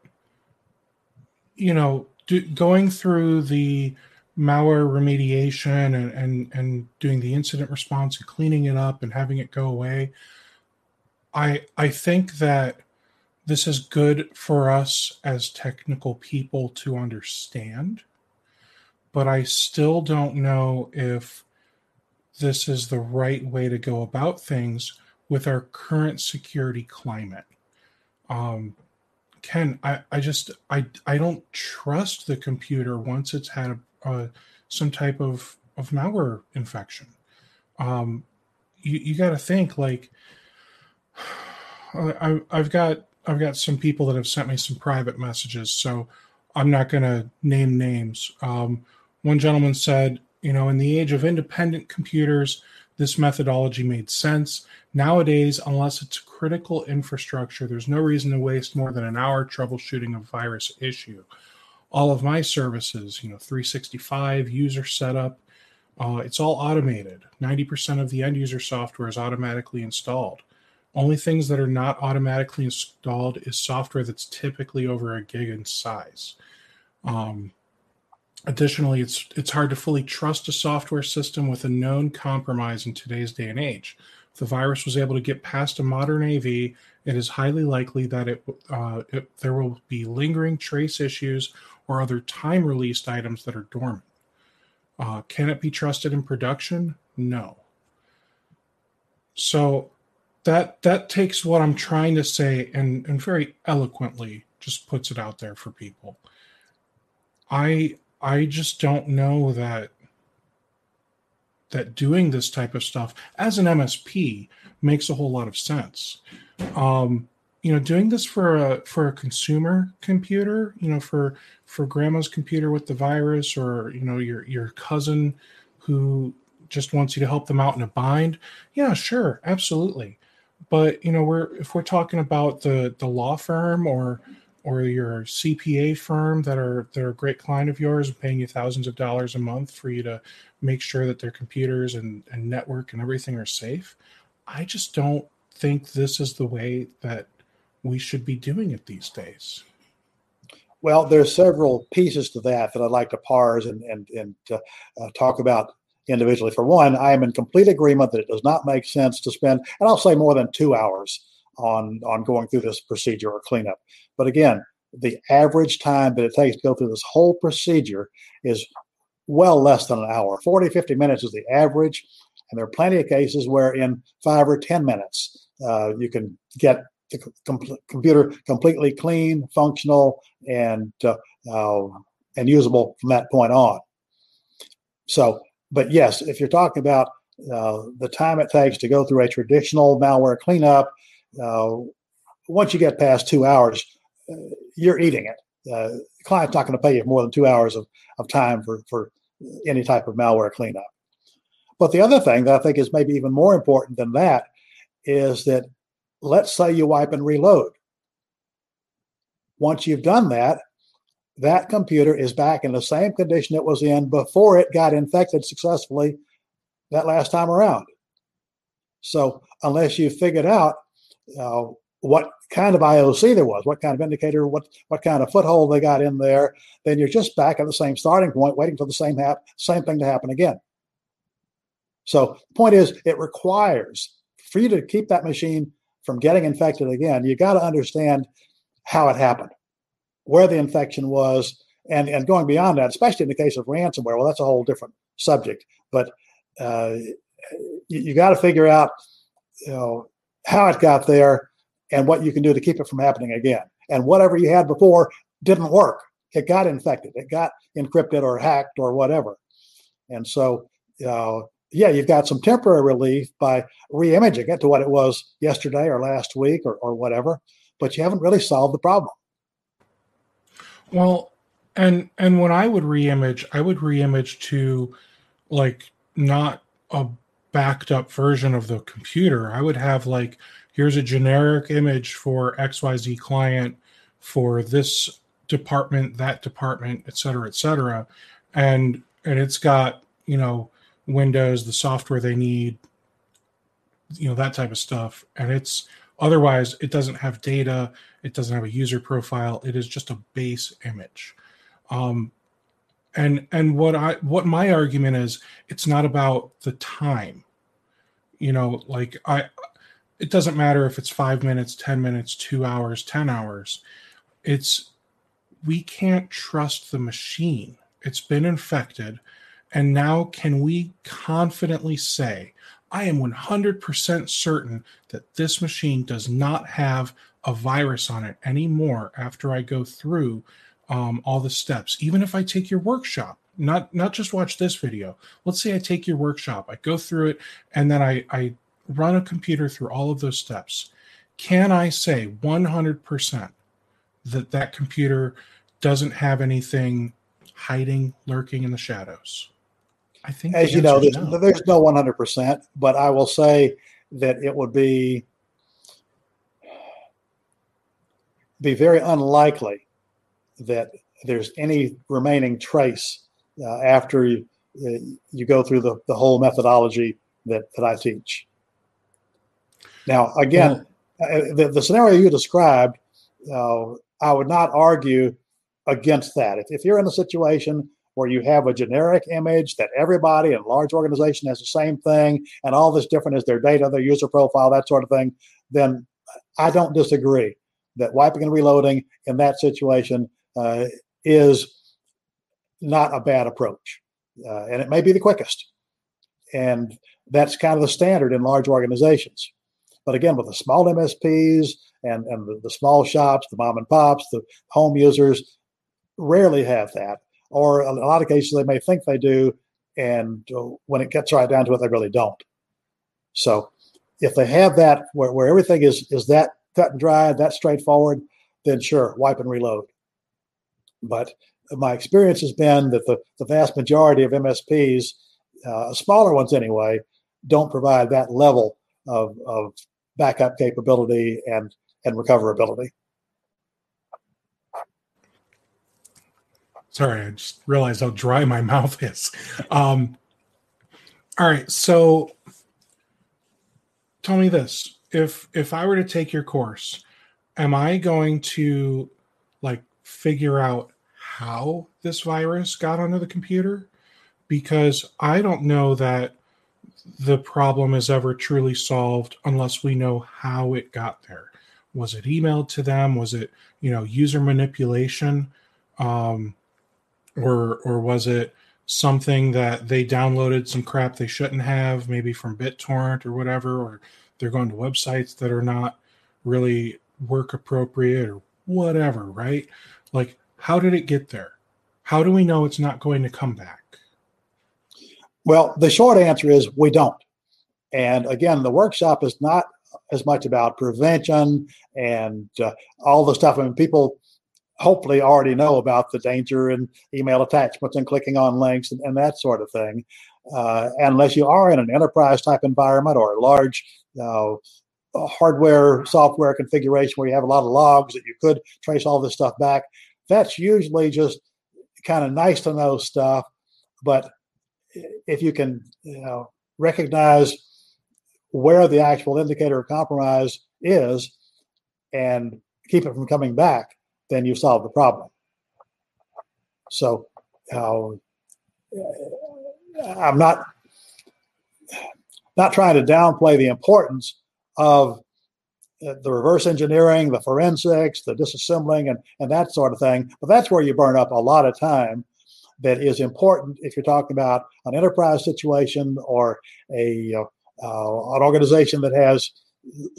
you know, do, going through the malware remediation and, and, and doing the incident response and cleaning it up and having it go away. I I think that this is good for us as technical people to understand, but I still don't know if this is the right way to go about things with our current security climate. Um, Ken, I, I just I I don't trust the computer once it's had a some type of of malware infection. Um, you you got to think like I, I've got I've got some people that have sent me some private messages, so I'm not going to name names. Um, one gentleman said, you know, in the age of independent computers, this methodology made sense. Nowadays, unless it's critical infrastructure, there's no reason to waste more than an hour troubleshooting a virus issue all of my services, you know, 365 user setup, uh, it's all automated. 90% of the end user software is automatically installed. Only things that are not automatically installed is software that's typically over a gig in size. Um, additionally, it's it's hard to fully trust a software system with a known compromise in today's day and age. If the virus was able to get past a modern AV, it is highly likely that it, uh, it there will be lingering trace issues or other time released items that are dormant. Uh, can it be trusted in production? No. So that that takes what I'm trying to say and, and very eloquently just puts it out there for people. I I just don't know that that doing this type of stuff as an MSP makes a whole lot of sense. Um, you know doing this for a for a consumer computer you know for for grandma's computer with the virus or you know your your cousin who just wants you to help them out in a bind yeah sure absolutely but you know we're if we're talking about the the law firm or or your CPA firm that are that are a great client of yours and paying you thousands of dollars a month for you to make sure that their computers and, and network and everything are safe. I just don't think this is the way that we should be doing it these days? Well, there's several pieces to that that I'd like to parse and and and uh, uh, talk about individually. For one, I am in complete agreement that it does not make sense to spend, and I'll say more than two hours on on going through this procedure or cleanup. But again, the average time that it takes to go through this whole procedure is well less than an hour. 40, 50 minutes is the average. And there are plenty of cases where in five or 10 minutes, uh, you can get the com- computer completely clean, functional, and uh, uh, and usable from that point on. So, but yes, if you're talking about uh, the time it takes to go through a traditional malware cleanup, uh, once you get past two hours, uh, you're eating it. Uh, the client's not going to pay you more than two hours of, of time for, for any type of malware cleanup. But the other thing that I think is maybe even more important than that is that let's say you wipe and reload. Once you've done that, that computer is back in the same condition it was in before it got infected successfully that last time around. So, unless you figured out uh, what kind of IOC there was, what kind of indicator, what what kind of foothold they got in there, then you're just back at the same starting point, waiting for the same hap- same thing to happen again. So, the point is, it requires for you to keep that machine from getting infected again. You got to understand how it happened where the infection was, and and going beyond that, especially in the case of ransomware. Well, that's a whole different subject. But uh, you, you got to figure out, you know, how it got there and what you can do to keep it from happening again. And whatever you had before didn't work. It got infected. It got encrypted or hacked or whatever. And so, uh, yeah, you've got some temporary relief by reimaging it to what it was yesterday or last week or, or whatever, but you haven't really solved the problem. Well, and and when I would reimage, I would reimage to like not a backed up version of the computer. I would have like here's a generic image for XYZ client for this department, that department, et cetera, et cetera. And and it's got, you know, Windows, the software they need, you know, that type of stuff. And it's otherwise it doesn't have data it doesn't have a user profile. It is just a base image. Um, and and what I what my argument is, it's not about the time. You know, like I, it doesn't matter if it's five minutes, ten minutes, two hours, ten hours. It's we can't trust the machine. It's been infected. And now, can we confidently say, I am 100% certain that this machine does not have a virus on it anymore after I go through um, all the steps. Even if I take your workshop, not not just watch this video. Let's say I take your workshop, I go through it, and then I, I run a computer through all of those steps. Can I say 100% that that computer doesn't have anything hiding, lurking in the shadows? I think, as you know, there's no. there's no 100%, but I will say that it would be be very unlikely that there's any remaining trace uh, after you, uh, you go through the, the whole methodology that, that I teach. Now, again, uh, the, the scenario you described, uh, I would not argue against that. If, if you're in a situation where you have a generic image that everybody in a large organization has the same thing and all that's different is their data, their user profile, that sort of thing, then I don't disagree that wiping and reloading in that situation uh, is not a bad approach. Uh, and it may be the quickest. And that's kind of the standard in large organizations. But again, with the small MSPs and, and the, the small shops, the mom and pops, the home users rarely have that. Or in a lot of cases, they may think they do. And uh, when it gets right down to it, they really don't. So if they have that where, where everything is, is that cut and dry, that straightforward, then sure, wipe and reload. But my experience has been that the, the vast majority of MSPs, uh, smaller ones anyway, don't provide that level of, of backup capability and, and recoverability. Sorry, I just realized how dry my mouth is. Um, all right, so tell me this: if if I were to take your course, am I going to like figure out how this virus got onto the computer? because I don't know that the problem is ever truly solved unless we know how it got there. Was it emailed to them? Was it, you know, user manipulation? Um, or or was it something that they downloaded some crap they shouldn't have, maybe from BitTorrent or whatever, or they're going to websites that are not really work appropriate or whatever, right? Like, how did it get there? How do we know it's not going to come back? Well, the short answer is we don't. And again, the workshop is not as much about prevention and uh, all the stuff. I mean, people hopefully already know about the danger in email attachments and clicking on links and, and that sort of thing. Uh, unless you are in an enterprise type environment or a large uh, hardware software configuration where you have a lot of logs that you could trace all this stuff back, that's usually just kind of nice to know stuff. But if you can you know, recognize where the actual indicator of compromise is and keep it from coming back, then you solve the problem. So uh, I'm not not trying to downplay the importance of the reverse engineering, the forensics, the disassembling, and, and that sort of thing. But that's where you burn up a lot of time that is important if you're talking about an enterprise situation or a uh, an organization that has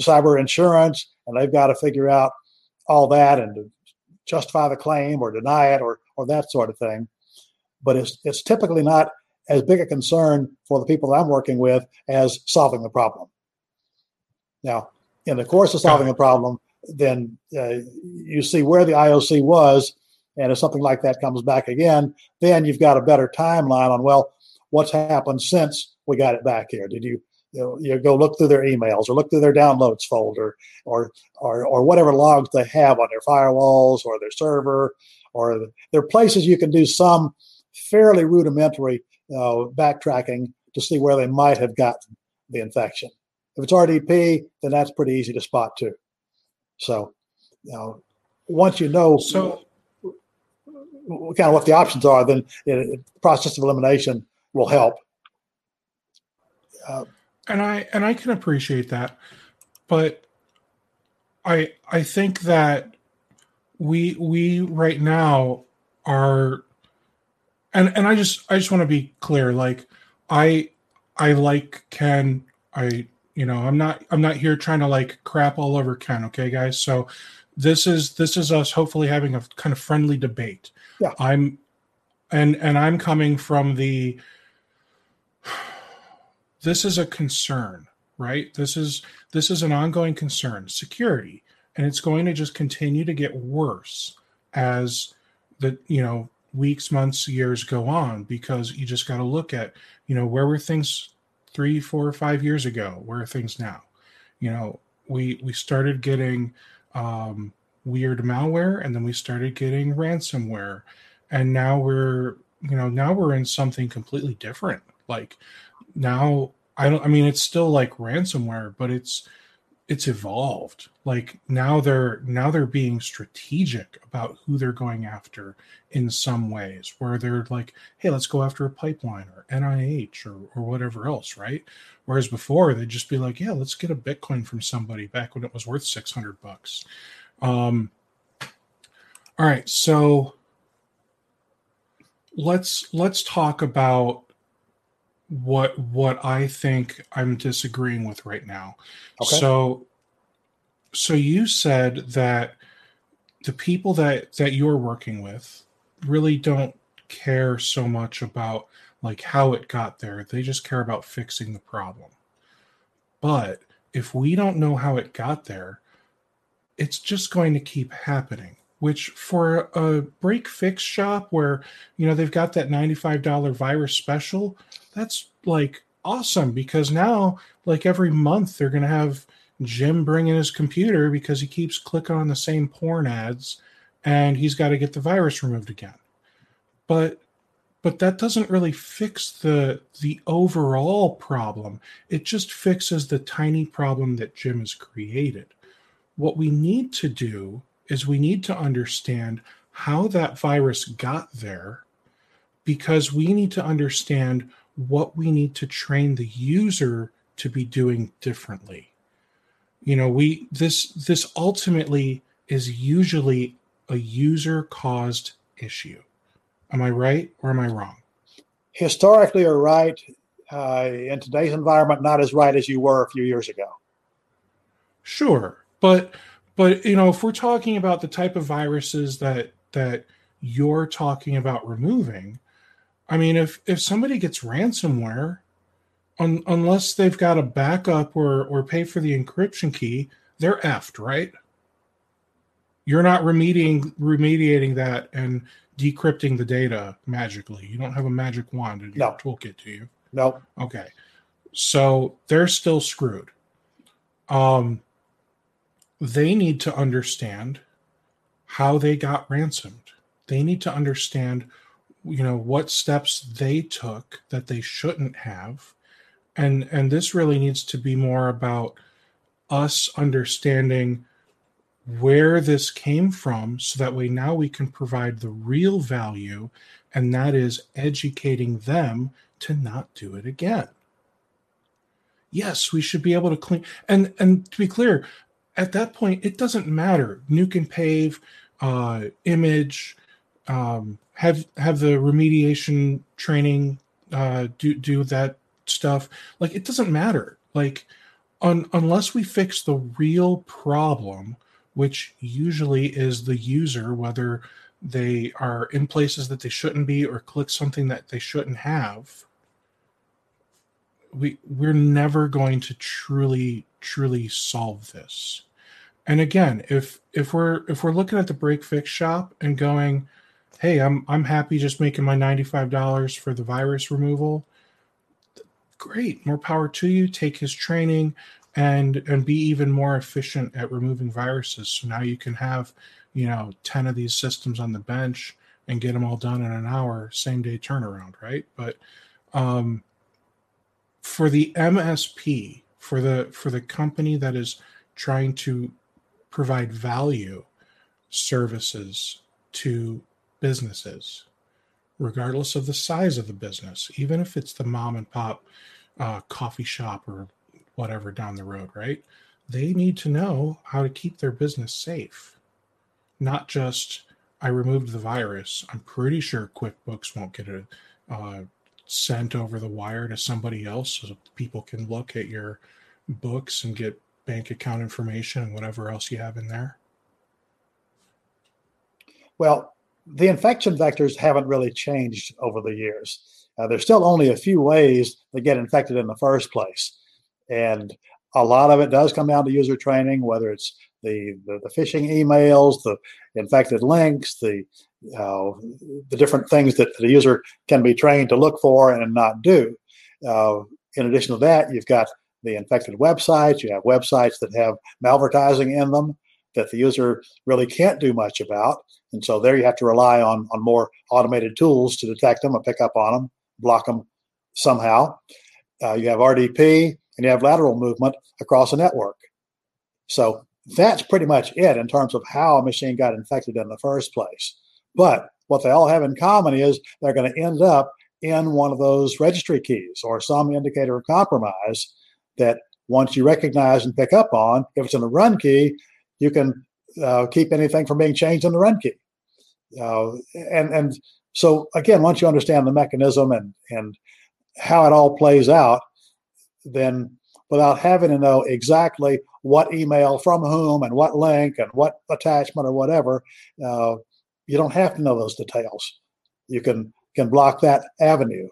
cyber insurance and they've got to figure out all that and justify the claim or deny it or or that sort of thing. But it's it's typically not as big a concern for the people that I'm working with as solving the problem. Now, in the course of solving a problem, then uh, you see where the IOC was, and if something like that comes back again, then you've got a better timeline on well, what's happened since we got it back here. Did you you, know, you go look through their emails or look through their downloads folder or, or, or whatever logs they have on their firewalls or their server or there are places you can do some fairly rudimentary uh, backtracking to see where they might have gotten the infection. If it's RDP, then that's pretty easy to spot too. So, you know, once you know so kind of what the options are, then it, process of elimination will help. Uh, and I and I can appreciate that, but I I think that we we right now are and and I just I just want to be clear like I I like Ken I you know I'm not I'm not here trying to like crap all over Ken okay guys? So this is this is us hopefully having a kind of friendly debate. Yeah. I'm and and I'm coming from the this is a concern, right? This is this is an ongoing concern, security, and it's going to just continue to get worse as the you know weeks, months, years go on because you just got to look at you know where were things three, four, five years ago? Where are things now? You know, we we started getting um, weird malware, and then we started getting ransomware, and now we're you know now we're in something completely different. Like now I don't I mean it's still like ransomware, but it's it's evolved. Like now they're now they're being strategic about who they're going after in some ways, where they're like, hey, let's go after a pipeline or NIH or, or whatever else, right? Whereas before they'd just be like, yeah, let's get a Bitcoin from somebody back when it was worth six hundred bucks. Um, all right, so let's let's talk about what what I think I'm disagreeing with right now. Okay. So so you said that the people that that you're working with really don't care so much about like how it got there. They just care about fixing the problem. But if we don't know how it got there, it's just going to keep happening which for a break fix shop where you know they've got that $95 virus special that's like awesome because now like every month they're going to have jim bring in his computer because he keeps clicking on the same porn ads and he's got to get the virus removed again. But but that doesn't really fix the the overall problem. It just fixes the tiny problem that jim has created. What we need to do is we need to understand how that virus got there because we need to understand what we need to train the user to be doing differently. You know we this this ultimately is usually a user caused issue. Am i right or am i wrong? Historically you're right. Uh, in today's environment not as right as you were a few years ago. Sure but but you know if we're talking about the type of viruses that that you're talking about removing i mean if if somebody gets ransomware un, unless they've got a backup or or pay for the encryption key, they're effed, right? You're not remediating remediating that and decrypting the data magically. You don't have a magic wand in your no. toolkit, do you? No. Okay. So they're still screwed. Um, they need to understand how they got ransomed. They need to understand, you know, what steps they took that they shouldn't have and and this really needs to be more about us understanding where this came from so that way now we can provide the real value and that is educating them to not do it again yes we should be able to clean and and to be clear at that point it doesn't matter. Nuke and pave uh, image um, have have the remediation training uh, do do that stuff. Like it doesn't matter. Like un, unless we fix the real problem which usually is the user whether they are in places that they shouldn't be or click something that they shouldn't have we we're never going to truly truly solve this and again if if we're if we're looking at the break fix shop and going hey i'm i'm happy just making my $95 for the virus removal great more power to you take his training and and be even more efficient at removing viruses. So now you can have you know 10 of these systems on the bench and get them all done in an hour same day turnaround right? But um for the msp for the for the company that is trying to provide value services to businesses regardless of the size of the business, even if it's the mom and pop uh, coffee shop or whatever down the road, right? They need to know how to keep their business safe, not just I removed the virus. I'm pretty sure QuickBooks won't get it uh, sent over the wire to somebody else so people can look at your books and get bank account information and whatever else you have in there. Well, the infection vectors haven't really changed over the years. Uh, there's still only a few ways to get infected in the first place. And a lot of it does come down to user training, whether it's the, the, the phishing emails, the infected links, the uh, the different things that the user can be trained to look for and not do. Uh, in addition to that, you've got the infected websites. You have websites that have malvertising in them that the user really can't do much about. And so there you have to rely on, on more automated tools to detect them and pick up on them, block them somehow. Uh, you have RDP and you have lateral movement across a network. So that's pretty much it in terms of how a machine got infected in the first place. But what they all have in common is they're going to end up in one of those registry keys or some indicator of compromise that once you recognize and pick up on, if it's in the run key, you can uh, keep anything from being changed in the run key. Uh, and and so again, once you understand the mechanism and and how it all plays out, then without having to know exactly what email from whom and what link and what attachment or whatever, uh, you don't have to know those details. You can can block that avenue.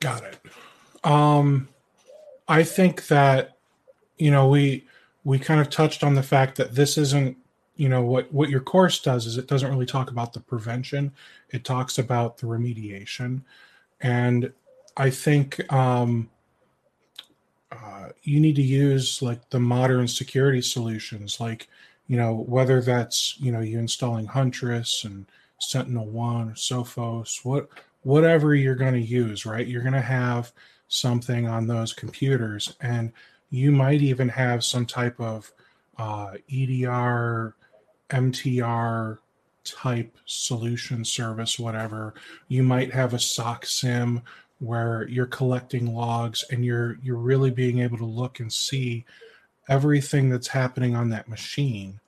Got it. Um, I think that you know we we kind of touched on the fact that this isn't you know what what your course does is it doesn't really talk about the prevention it talks about the remediation and i think um, uh, you need to use like the modern security solutions like you know whether that's you know you installing huntress and sentinel one or sophos what whatever you're going to use right you're going to have something on those computers. And you might even have some type of uh, EDR MTR type solution service, whatever. You might have a SOC SIEM where you're collecting logs and you're you're really being able to look and see everything that's happening on that machine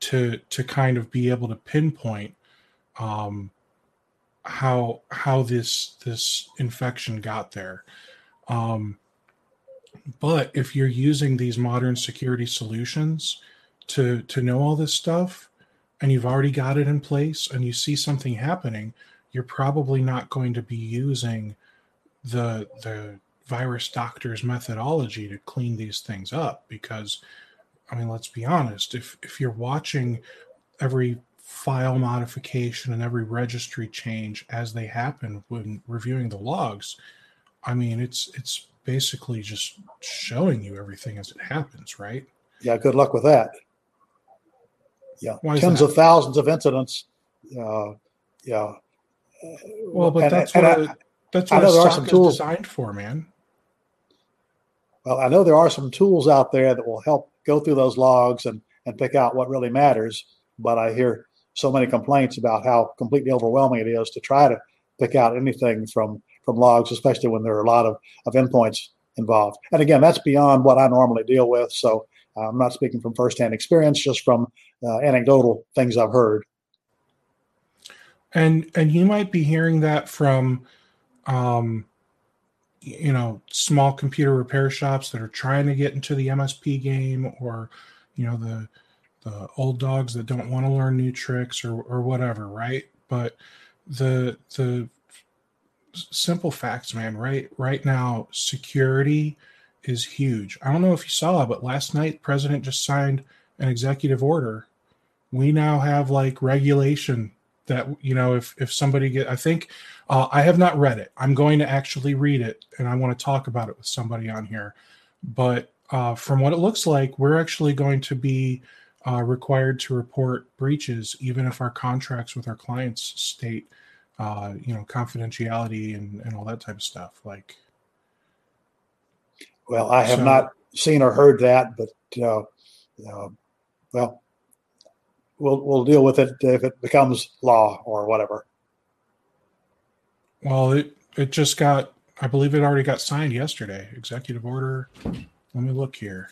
to to kind of be able to pinpoint um, how how this this infection got there. Um, but if you're using these modern security solutions to to know all this stuff, and you've already got it in place, and you see something happening, you're probably not going to be using the the virus doctor's methodology to clean these things up because I mean, let's be honest. If if you're watching every file modification and every registry change as they happen when reviewing the logs, I mean, it's it's basically just showing you everything as it happens, right? Yeah. Good luck with that. Yeah. Tens that? of thousands of incidents. Uh, yeah. Well, but and, that's and what I, that's what I know there are some tools designed for, man. Well, I know there are some tools out there that will help go through those logs and, and pick out what really matters. But I hear so many complaints about how completely overwhelming it is to try to pick out anything from from logs, especially when there are a lot of, of endpoints involved. And again, that's beyond what I normally deal with. So uh, I'm not speaking from firsthand experience, just from uh, anecdotal things I've heard. And and you might be hearing that from um, you know small computer repair shops that are trying to get into the MSP game, or you know the the old dogs that don't want to learn new tricks or or whatever, right? But the the simple facts, man. Right right now, security is huge. I don't know if you saw, but last night, president just signed an executive order. We now have like regulation that you know if if somebody get i think uh, i have not read it i'm going to actually read it and i want to talk about it with somebody on here but uh, from what it looks like we're actually going to be uh, required to report breaches even if our contracts with our clients state uh, you know confidentiality and, and all that type of stuff like well i have so, not seen or heard that but uh, uh, well we'll we'll deal with it if it becomes law or whatever. Well, it it just got I believe it already got signed yesterday. Executive order. Let me look here.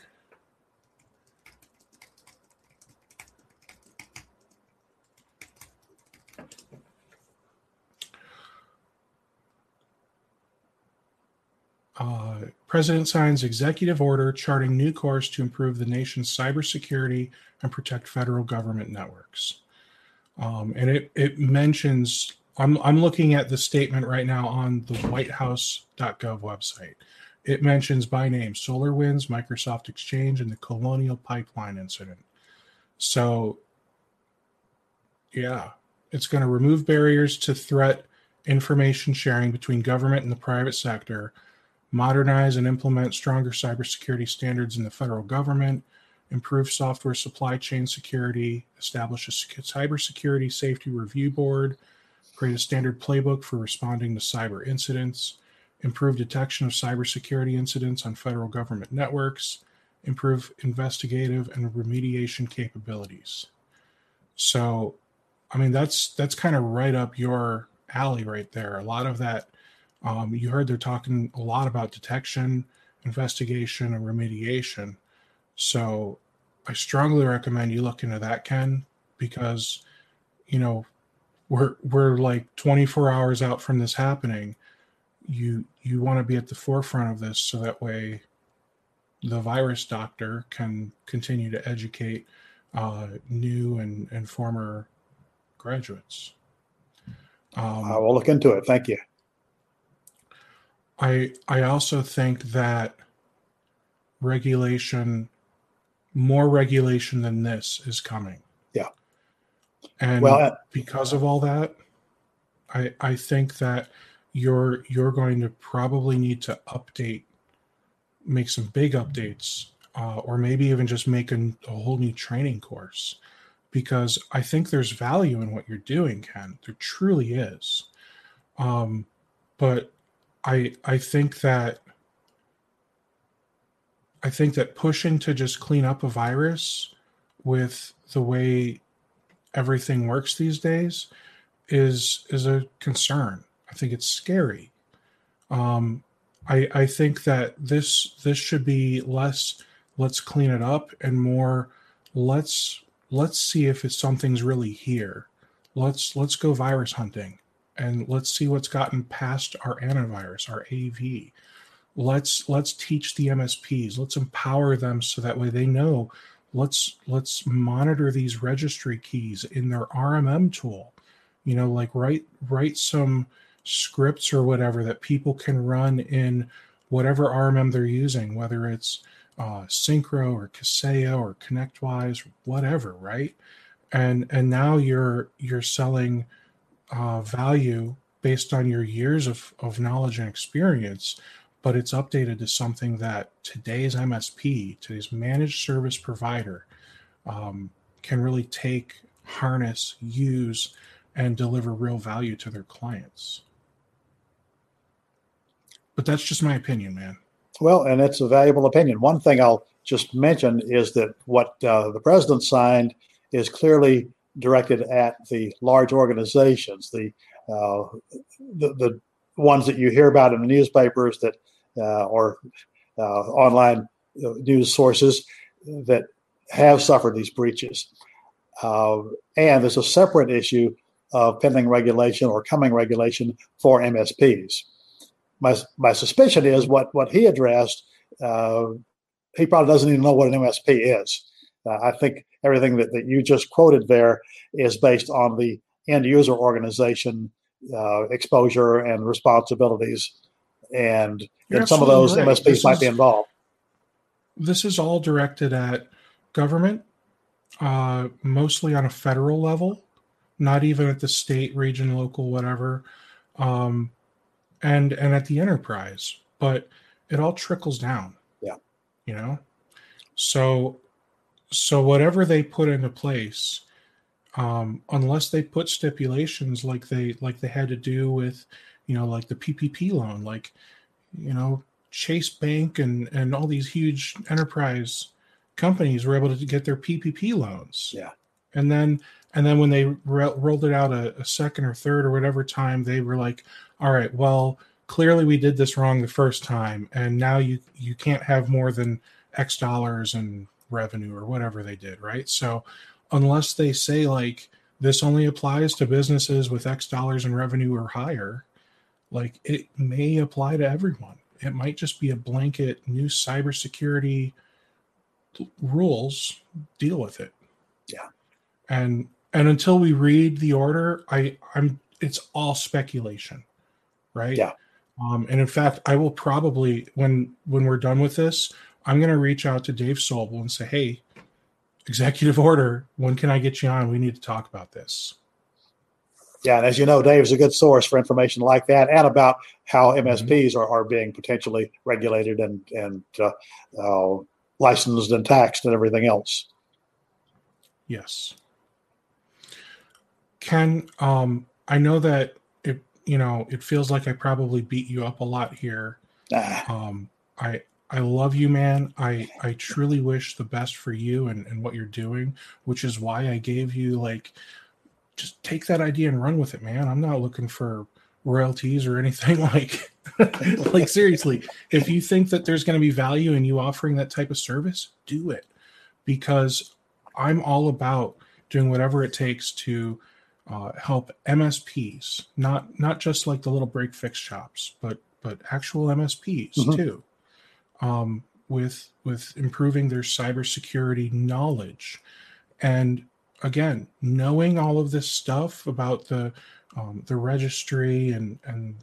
Uh, President signs executive order charting new course to improve the nation's cybersecurity and protect federal government networks. Um, and it, it mentions, I'm, I'm looking at the statement right now on the whitehouse.gov website. It mentions by name SolarWinds, Microsoft Exchange, and the Colonial Pipeline incident. So, yeah, it's going to remove barriers to threat information sharing between government and the private sector modernize and implement stronger cybersecurity standards in the federal government, improve software supply chain security, establish a cybersecurity safety review board, create a standard playbook for responding to cyber incidents, improve detection of cybersecurity incidents on federal government networks, improve investigative and remediation capabilities. So, I mean, that's that's kind of right up your alley right there. A lot of that um, you heard they're talking a lot about detection, investigation, and remediation. So I strongly recommend you look into that, Ken, because you know we're we're like 24 hours out from this happening. You you want to be at the forefront of this so that way the virus doctor can continue to educate uh, new and, and former graduates. Um, I will look into it. Thank you. I I also think that regulation, more regulation than this, is coming. Yeah. And well, uh, because of all that, I I think that you're you're going to probably need to update, make some big updates, uh, or maybe even just make a, a whole new training course, because I think there's value in what you're doing, Ken. There truly is. Um, but I I think that I think that pushing to just clean up a virus with the way everything works these days is is a concern. I think it's scary. Um, I I think that this this should be less let's clean it up and more let's let's see if it's something's really here. Let's let's go virus hunting and let's see what's gotten past our antivirus, our AV. Let's let's teach the MSPs. Let's empower them so that way they know. Let's let's monitor these registry keys in their RMM tool. You know, like write write some scripts or whatever that people can run in whatever RMM they're using, whether it's uh, Syncro or Kaseya or ConnectWise, whatever, right? And and now you're you're selling uh, value based on your years of, of knowledge and experience, but it's updated to something that today's MSP, today's managed service provider, um, can really take, harness, use, and deliver real value to their clients. But that's just my opinion, man. Well, and it's a valuable opinion. One thing I'll just mention is that what uh, the president signed is clearly directed at the large organizations, the uh, the, the ones that you hear about in the newspapers that uh, or uh, online uh, news sources that have suffered these breaches. Uh, and there's a separate issue of pending regulation or coming regulation for MSPs my my suspicion is what what he addressed. He probably doesn't even know what an MSP is. I think everything that, that you just quoted there is based on the end user organization uh, exposure and responsibilities, and, and some of those right. MSPs this might is, be involved. This is all directed at government, uh, mostly on a federal level, not even at the state, region, local, whatever. Um, and and at the enterprise but it all trickles down yeah you know so so whatever they put into place um unless they put stipulations like they like they had to do with you know like the ppp loan like you know chase bank and and all these huge enterprise companies were able to get their ppp loans. Yeah. And then and then when they re- rolled it out a, a, second or third or whatever time they were like all right well clearly we did this wrong the first time and now you you can't have more than x dollars in revenue or whatever they did right? So unless they say like this only applies to businesses with x dollars in revenue or higher like it may apply to everyone. It might just be a blanket new cybersecurity rules deal with it. Yeah. And and until we read the order i i'm it's all speculation right? Yeah. Um, and in fact i will probably when when we're done with this i'm going to reach out to dave sobel and say hey executive order when can i get you on we need to talk about this yeah and as you know dave is a good source for information like that and about how msps mm-hmm. are, are being potentially regulated and and uh, uh, licensed and taxed and everything else yes Ken, um, I know that it, you know, it feels like I probably beat you up a lot here. Ah. Um, I, I love you, man. I, I truly wish the best for you and, and what you're doing, which is why I gave you like, just take that idea and run with it, man. I'm not looking for royalties or anything like, like seriously, if you think that there's going to be value in you offering that type of service, do it because I'm all about doing whatever it takes to uh, help MSPs, not not just like the little break fix shops, but but actual MSPs mm-hmm. too, um, with with improving their cybersecurity knowledge, and again, knowing all of this stuff about the um, the registry and and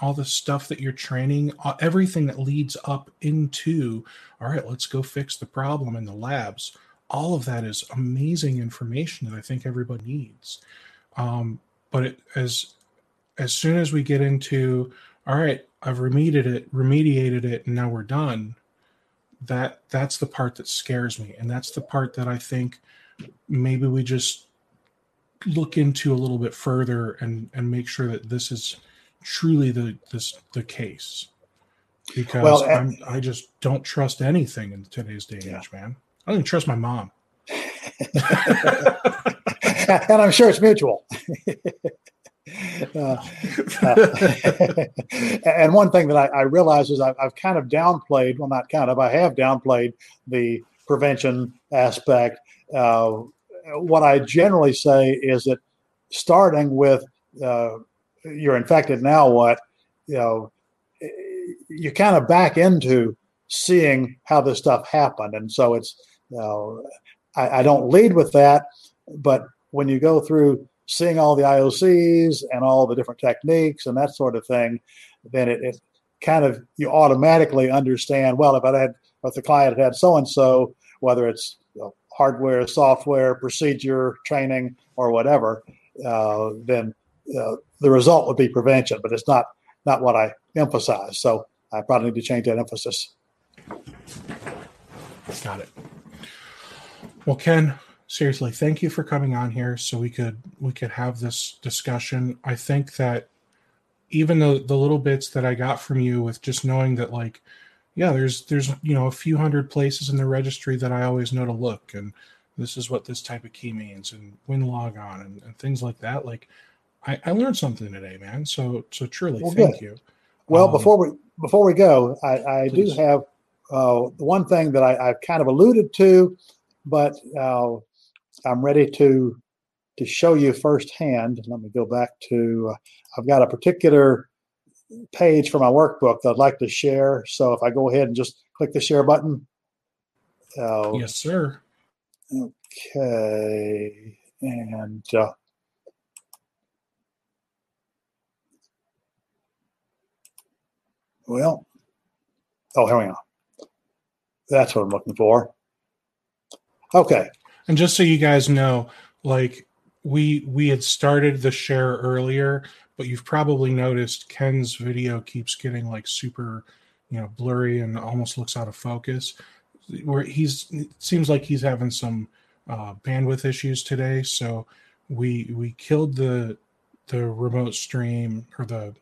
all the stuff that you're training, uh, everything that leads up into, all right, let's go fix the problem in the labs. All of that is amazing information that I think everybody needs. Um, but it, as as soon as we get into, all right, I've remediated it, remediated it, and now we're done. That that's the part that scares me, and that's the part that I think maybe we just look into a little bit further and and make sure that this is truly the this the case because well, I'm, I just don't trust anything in today's day and yeah. age, man. I don't even trust my mom. and I'm sure it's mutual. Uh, uh, and one thing that I, I realize is I, have kind of downplayed, well, not kind of, I have downplayed the prevention aspect. Uh, what I generally say is that starting with uh, you're infected, now what? You know, you kind of back into seeing how this stuff happened. And so it's, you know, I, I don't lead with that, but when you go through seeing all the IOCs and all the different techniques and that sort of thing, then it, it kind of you automatically understand. Well, if I had if the client had so and so, whether it's you know, hardware, software, procedure, training, or whatever, uh, then uh, the result would be prevention. But it's not not what I emphasize. So I probably need to change that emphasis. Got it. Well, Ken, seriously, thank you for coming on here so we could we could have this discussion. I think that even though the little bits that I got from you with just knowing that like yeah, there's there's you know a few hundred places in the registry that I always know to look and this is what this type of key means and when log on and, and things like that. Like I, I, learned something today, man. So so truly well, thank good. you. Well, um, before we before we go, I, I do have uh, one thing that I, have kind of alluded to, but uh, I'm ready to to show you firsthand. Let me go back to. Uh, I've got a particular page for my workbook that I'd like to share. So if I go ahead and just click the share button. Uh, yes, sir. Okay, and. Uh, well, oh, here we go. That's what I'm looking for. Okay. And just so you guys know, like we we had started the share earlier, but you've probably noticed Ken's video keeps getting like super, you know, blurry and almost looks out of focus. Where he's seems like he's having some uh, bandwidth issues today, so we we killed the the remote stream or the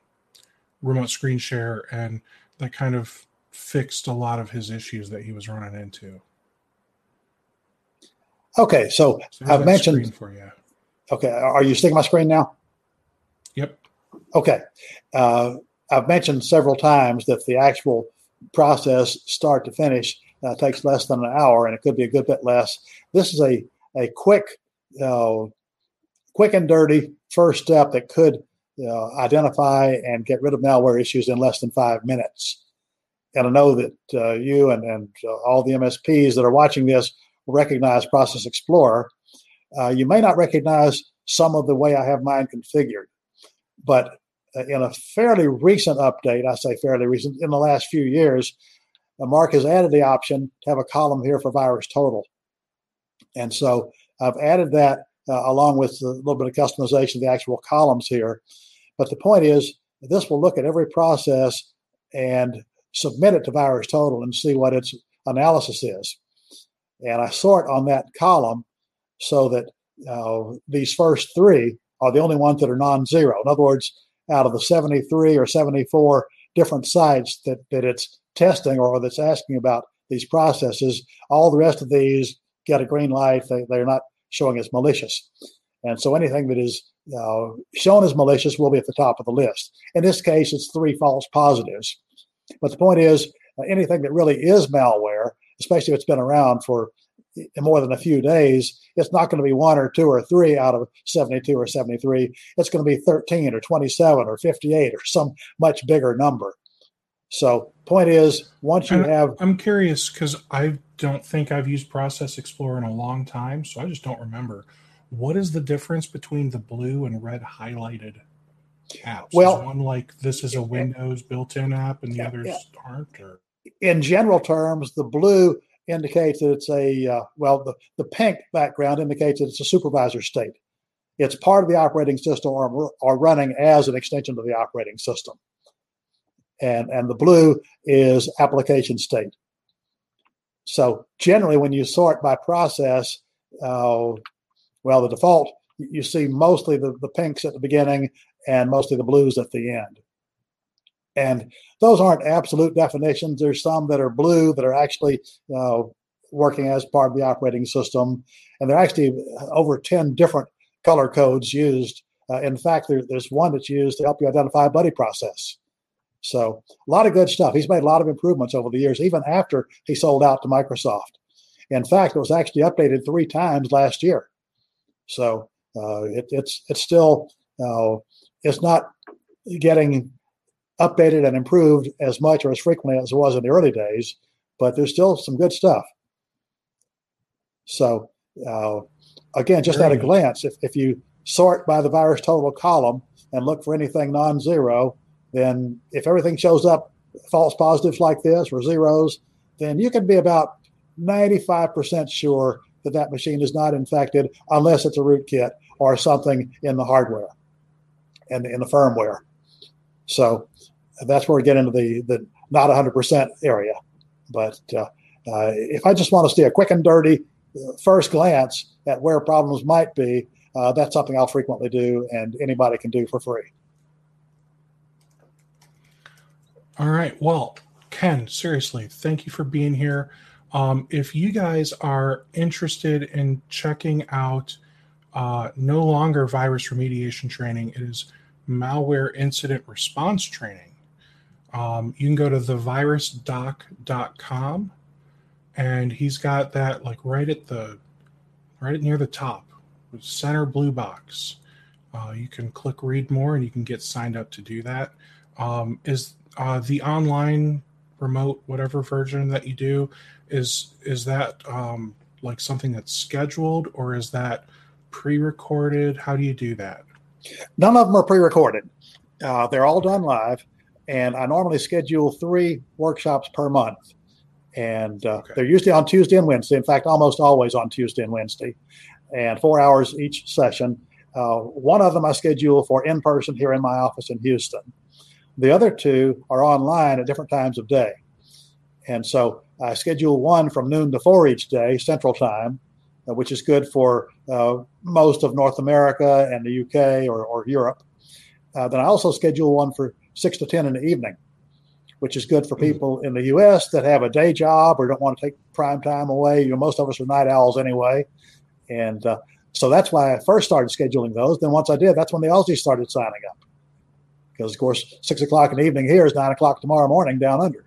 remote screen share, and that kind of fixed a lot of his issues that he was running into. Okay, so, so I've mentioned for you. Okay, are you seeing my screen now? Yep. Okay, uh, I've mentioned several times that the actual process, start to finish, uh, takes less than an hour, and it could be a good bit less. This is a a quick, uh, quick and dirty first step that could uh, identify and get rid of malware issues in less than five minutes. And I know that uh, you and, and uh, all the MSPs that are watching this recognize Process Explorer. Uh, you may not recognize some of the way I have mine configured, but uh, in a fairly recent update, I say fairly recent, in the last few years, uh, Mark has added the option to have a column here for VirusTotal. And so I've added that uh, along with a little bit of customization of the actual columns here. But the point is, this will look at every process and submit it to VirusTotal and see what its analysis is. And I sort on that column so that uh, these first three are the only ones that are non-zero. In other words, out of the 73 or 74 different sites that, that it's testing or that's asking about these processes, all the rest of these get a green light. They, they're not showing as malicious. And so anything that is uh, shown as malicious will be at the top of the list. In this case, it's three false positives. But the point is, uh, anything that really is malware, especially if it's been around for more than a few days, it's not going to be one or two or three out of 72 or 73. It's going to be 13 or 27 or 58 or some much bigger number. So, point is, once you have. I'm curious because I don't think I've used Process Explorer in a long time, so I just don't remember. What is the difference between the blue and red highlighted apps? Well, is one like this is a Windows built-in app, and the others yeah. aren't. Or in general terms, the blue indicates that it's a uh, well, the the pink background indicates that it's a supervisor state. It's part of the operating system or, or running as an extension of the operating system and, and the blue is application state. So generally, when you sort by process, uh, well, the default, you see mostly the, the pinks at the beginning and mostly the blues at the end. And those aren't absolute definitions. There's some that are blue that are actually uh, working as part of the operating system. And there are actually over 10 different color codes used. Uh, in fact, there, there's one that's used to help you identify a buddy process. So a lot of good stuff. He's made a lot of improvements over the years, even after he sold out to Microsoft. In fact, it was actually updated three times last year. So uh, it, it's it's still uh, it's not getting updated and improved as much or as frequently as it was in the early days, but there's still some good stuff. So uh, again, just Very at a glance, if, if you sort by the VirusTotal column and look for anything non-zero, then if everything shows up false positives like this or zeros, then you can be about 95% sure that that machine is not infected unless it's a rootkit or something in the hardware and in the firmware. So that's where we get into the, the not 100% area. But uh, uh, if I just want to see a quick and dirty uh, first glance at where problems might be, uh, that's something I'll frequently do and anybody can do for free. All right. Well, Ken, seriously, thank you for being here. Um, if you guys are interested in checking out uh, no longer virus remediation training, it is malware incident response training. Um, you can go to thevirusdoc.com and he's got that like right at the right near the top center blue box. Uh, you can click read more and you can get signed up to do that. Um, is uh, the online remote whatever version that you do is is that um, like something that's scheduled or is that pre-recorded? How do you do that? None of them are pre-recorded. Uh, they're all done live and i normally schedule three workshops per month and uh, okay. they're usually on tuesday and wednesday in fact almost always on tuesday and wednesday and four hours each session uh, one of them i schedule for in person here in my office in houston the other two are online at different times of day. And so I schedule one from noon to four each day, Central Time, uh, which is good for uh, most of North America and the UK or, or Europe. Uh, then I also schedule one for six to 10 in the evening, which is good for mm-hmm. people in the US that have a day job or don't want to take prime time away. You know, most of us are night owls anyway. And uh, so that's why I first started scheduling those. Then once I did, that's when the Aussies started signing up because of course six o'clock in the evening here is nine o'clock tomorrow morning down under.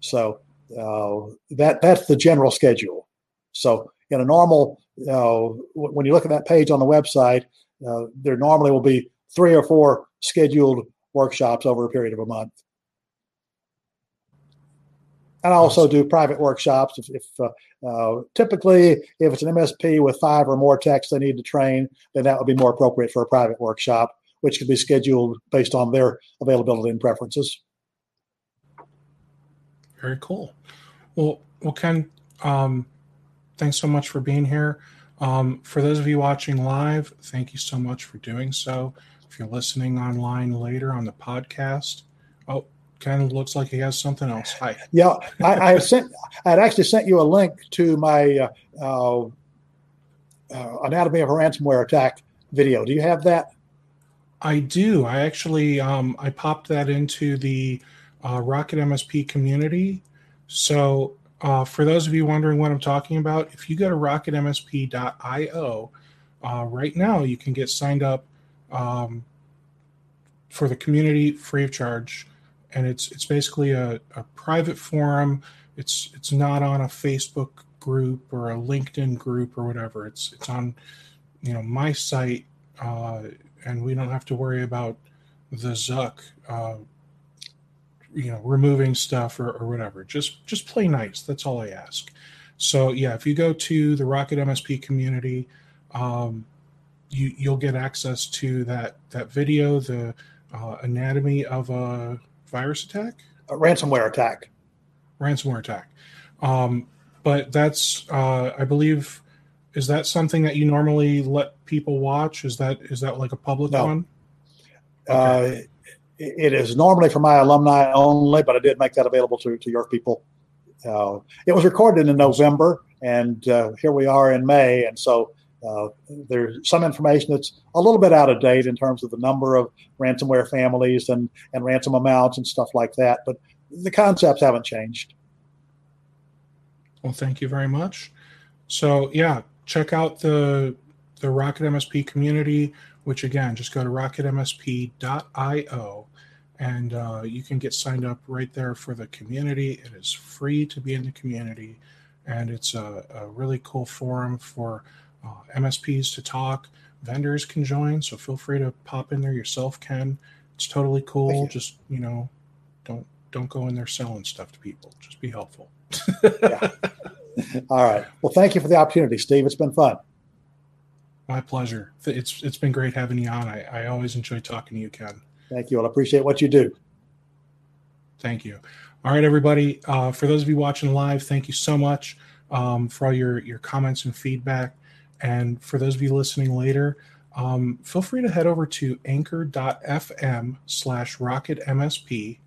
So uh, that that's the general schedule. So in a normal, uh, when you look at that page on the website, uh, there normally will be three or four scheduled workshops over a period of a month. And I also do private workshops. If, if uh, uh, typically, if it's an MSP with five or more techs they need to train, then that would be more appropriate for a private workshop which could be scheduled based on their availability and preferences. Very cool. Well, well, Ken, um, thanks so much for being here. Um, for those of you watching live, thank you so much for doing so. If you're listening online later on the podcast, oh, Ken looks like he has something else. Hi. Yeah, I, I sent. I had actually sent you a link to my uh, uh, uh, anatomy of a ransomware attack video. Do you have that? I do. I actually um, I popped that into the uh, Rocket MSP community. So uh, for those of you wondering what I'm talking about, if you go to rocketmsp.io uh, right now, you can get signed up um, for the community free of charge, and it's it's basically a, a private forum. It's it's not on a Facebook group or a LinkedIn group or whatever. It's it's on you know my site. Uh, and we don't have to worry about the Zuck, uh, you know, removing stuff or, or whatever. Just just play nice. That's all I ask. So yeah, if you go to the Rocket MSP community, um, you you'll get access to that that video, the uh, anatomy of a virus attack, a ransomware attack, ransomware attack. Um, but that's uh, I believe is that something that you normally let people watch? Is that is that like a public no. one? Okay. Uh, it is normally for my alumni only, but I did make that available to, to your people. Uh, it was recorded in November, and uh, here we are in May, and so uh, there's some information that's a little bit out of date in terms of the number of ransomware families and, and ransom amounts and stuff like that, but the concepts haven't changed. Well, thank you very much. So, yeah, check out the the Rocket MSP community, which again, just go to rocketmsp.io and uh, you can get signed up right there for the community. It is free to be in the community, and it's a, a really cool forum for uh, MSPs to talk. Vendors can join, so feel free to pop in there yourself, Ken. It's totally cool. you. Just you know, don't don't go in there selling stuff to people. Just be helpful. Yeah. All right. Well, thank you for the opportunity, Steve. It's been fun. My pleasure. It's it's been great having you on. I, I always enjoy talking to you, Ken. Thank you. I'll appreciate what you do. Thank you. All right, everybody. Uh, for those of you watching live, thank you so much um, for all your your comments and feedback. And for those of you listening later, um, feel free to head over to anchor.fm slash rocketmsp.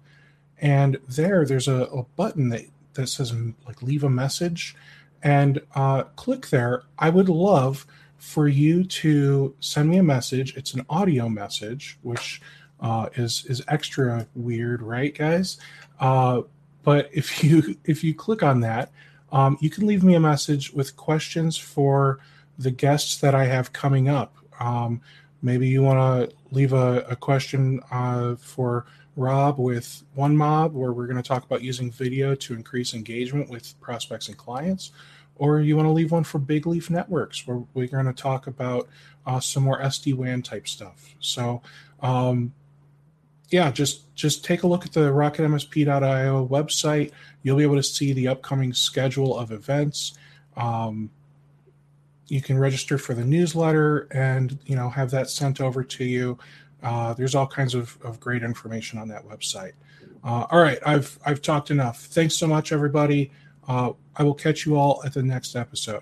And there, there's a, a button that, that says like leave a message. And uh, click there. I would love for you to send me a message. It's an audio message, which uh, is is extra weird, right, guys? Uh, but if you if you click on that, um, you can leave me a message with questions for the guests that I have coming up. Um, maybe you want to leave a, a question uh, for Rob with One Mob, where we're going to talk about using video to increase engagement with prospects and clients. Or you want to leave one for Big Leaf Networks, where we're going to talk about uh, some more SD WAN type stuff. So, um, yeah, just just take a look at the rocketmsp.io website. You'll be able to see the upcoming schedule of events. Um, you can register for the newsletter and you know have that sent over to you. Uh, there's all kinds of, of great information on that website. Uh, all right, I've I've talked enough. Thanks so much, everybody. Uh, I will catch you all at the next episode.